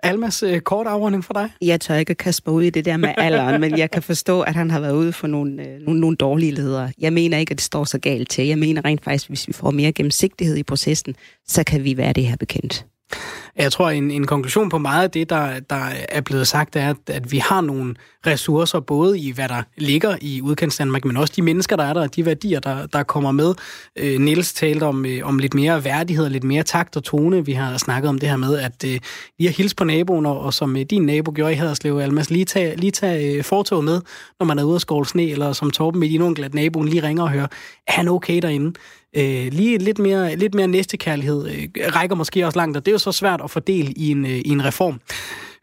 Almas, øh, kort afrunding for dig? Jeg tør ikke at kaste mig ud i det der med alderen, men jeg kan forstå, at han har været ude for nogle, øh, nogle, nogle dårlige ledere. Jeg mener ikke, at det står så galt til. Jeg mener rent faktisk, at hvis vi får mere gennemsigtighed i processen, så kan vi være det her bekendt. Jeg tror, en, en konklusion på meget af det, der, der er blevet sagt, er, at, at vi har nogle ressourcer, både i hvad der ligger i udkants Danmark, men også de mennesker, der er der, og de værdier, der, der kommer med. Øh, Niels talte om, øh, om lidt mere værdighed, lidt mere takt og tone. Vi har snakket om det her med, at øh, vi har hils på naboen, og, og som øh, din nabo gjorde i Haderslev, Almas, lige tage, lige tage øh, fortoget med, når man er ude at skåle sne, eller som Torben med din onkel, at naboen lige ringer og hører, er han okay derinde? øh, lige lidt mere, lidt mere næstekærlighed øh, rækker måske også langt, og det er jo så svært at fordele i en, øh, i en reform.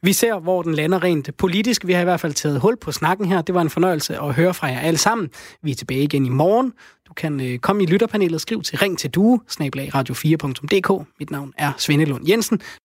Vi ser, hvor den lander rent politisk. Vi har i hvert fald taget hul på snakken her. Det var en fornøjelse at høre fra jer alle sammen. Vi er tilbage igen i morgen. Du kan øh, komme i lytterpanelet og skrive til ring til due, radio4.dk. Mit navn er Svende Lund Jensen.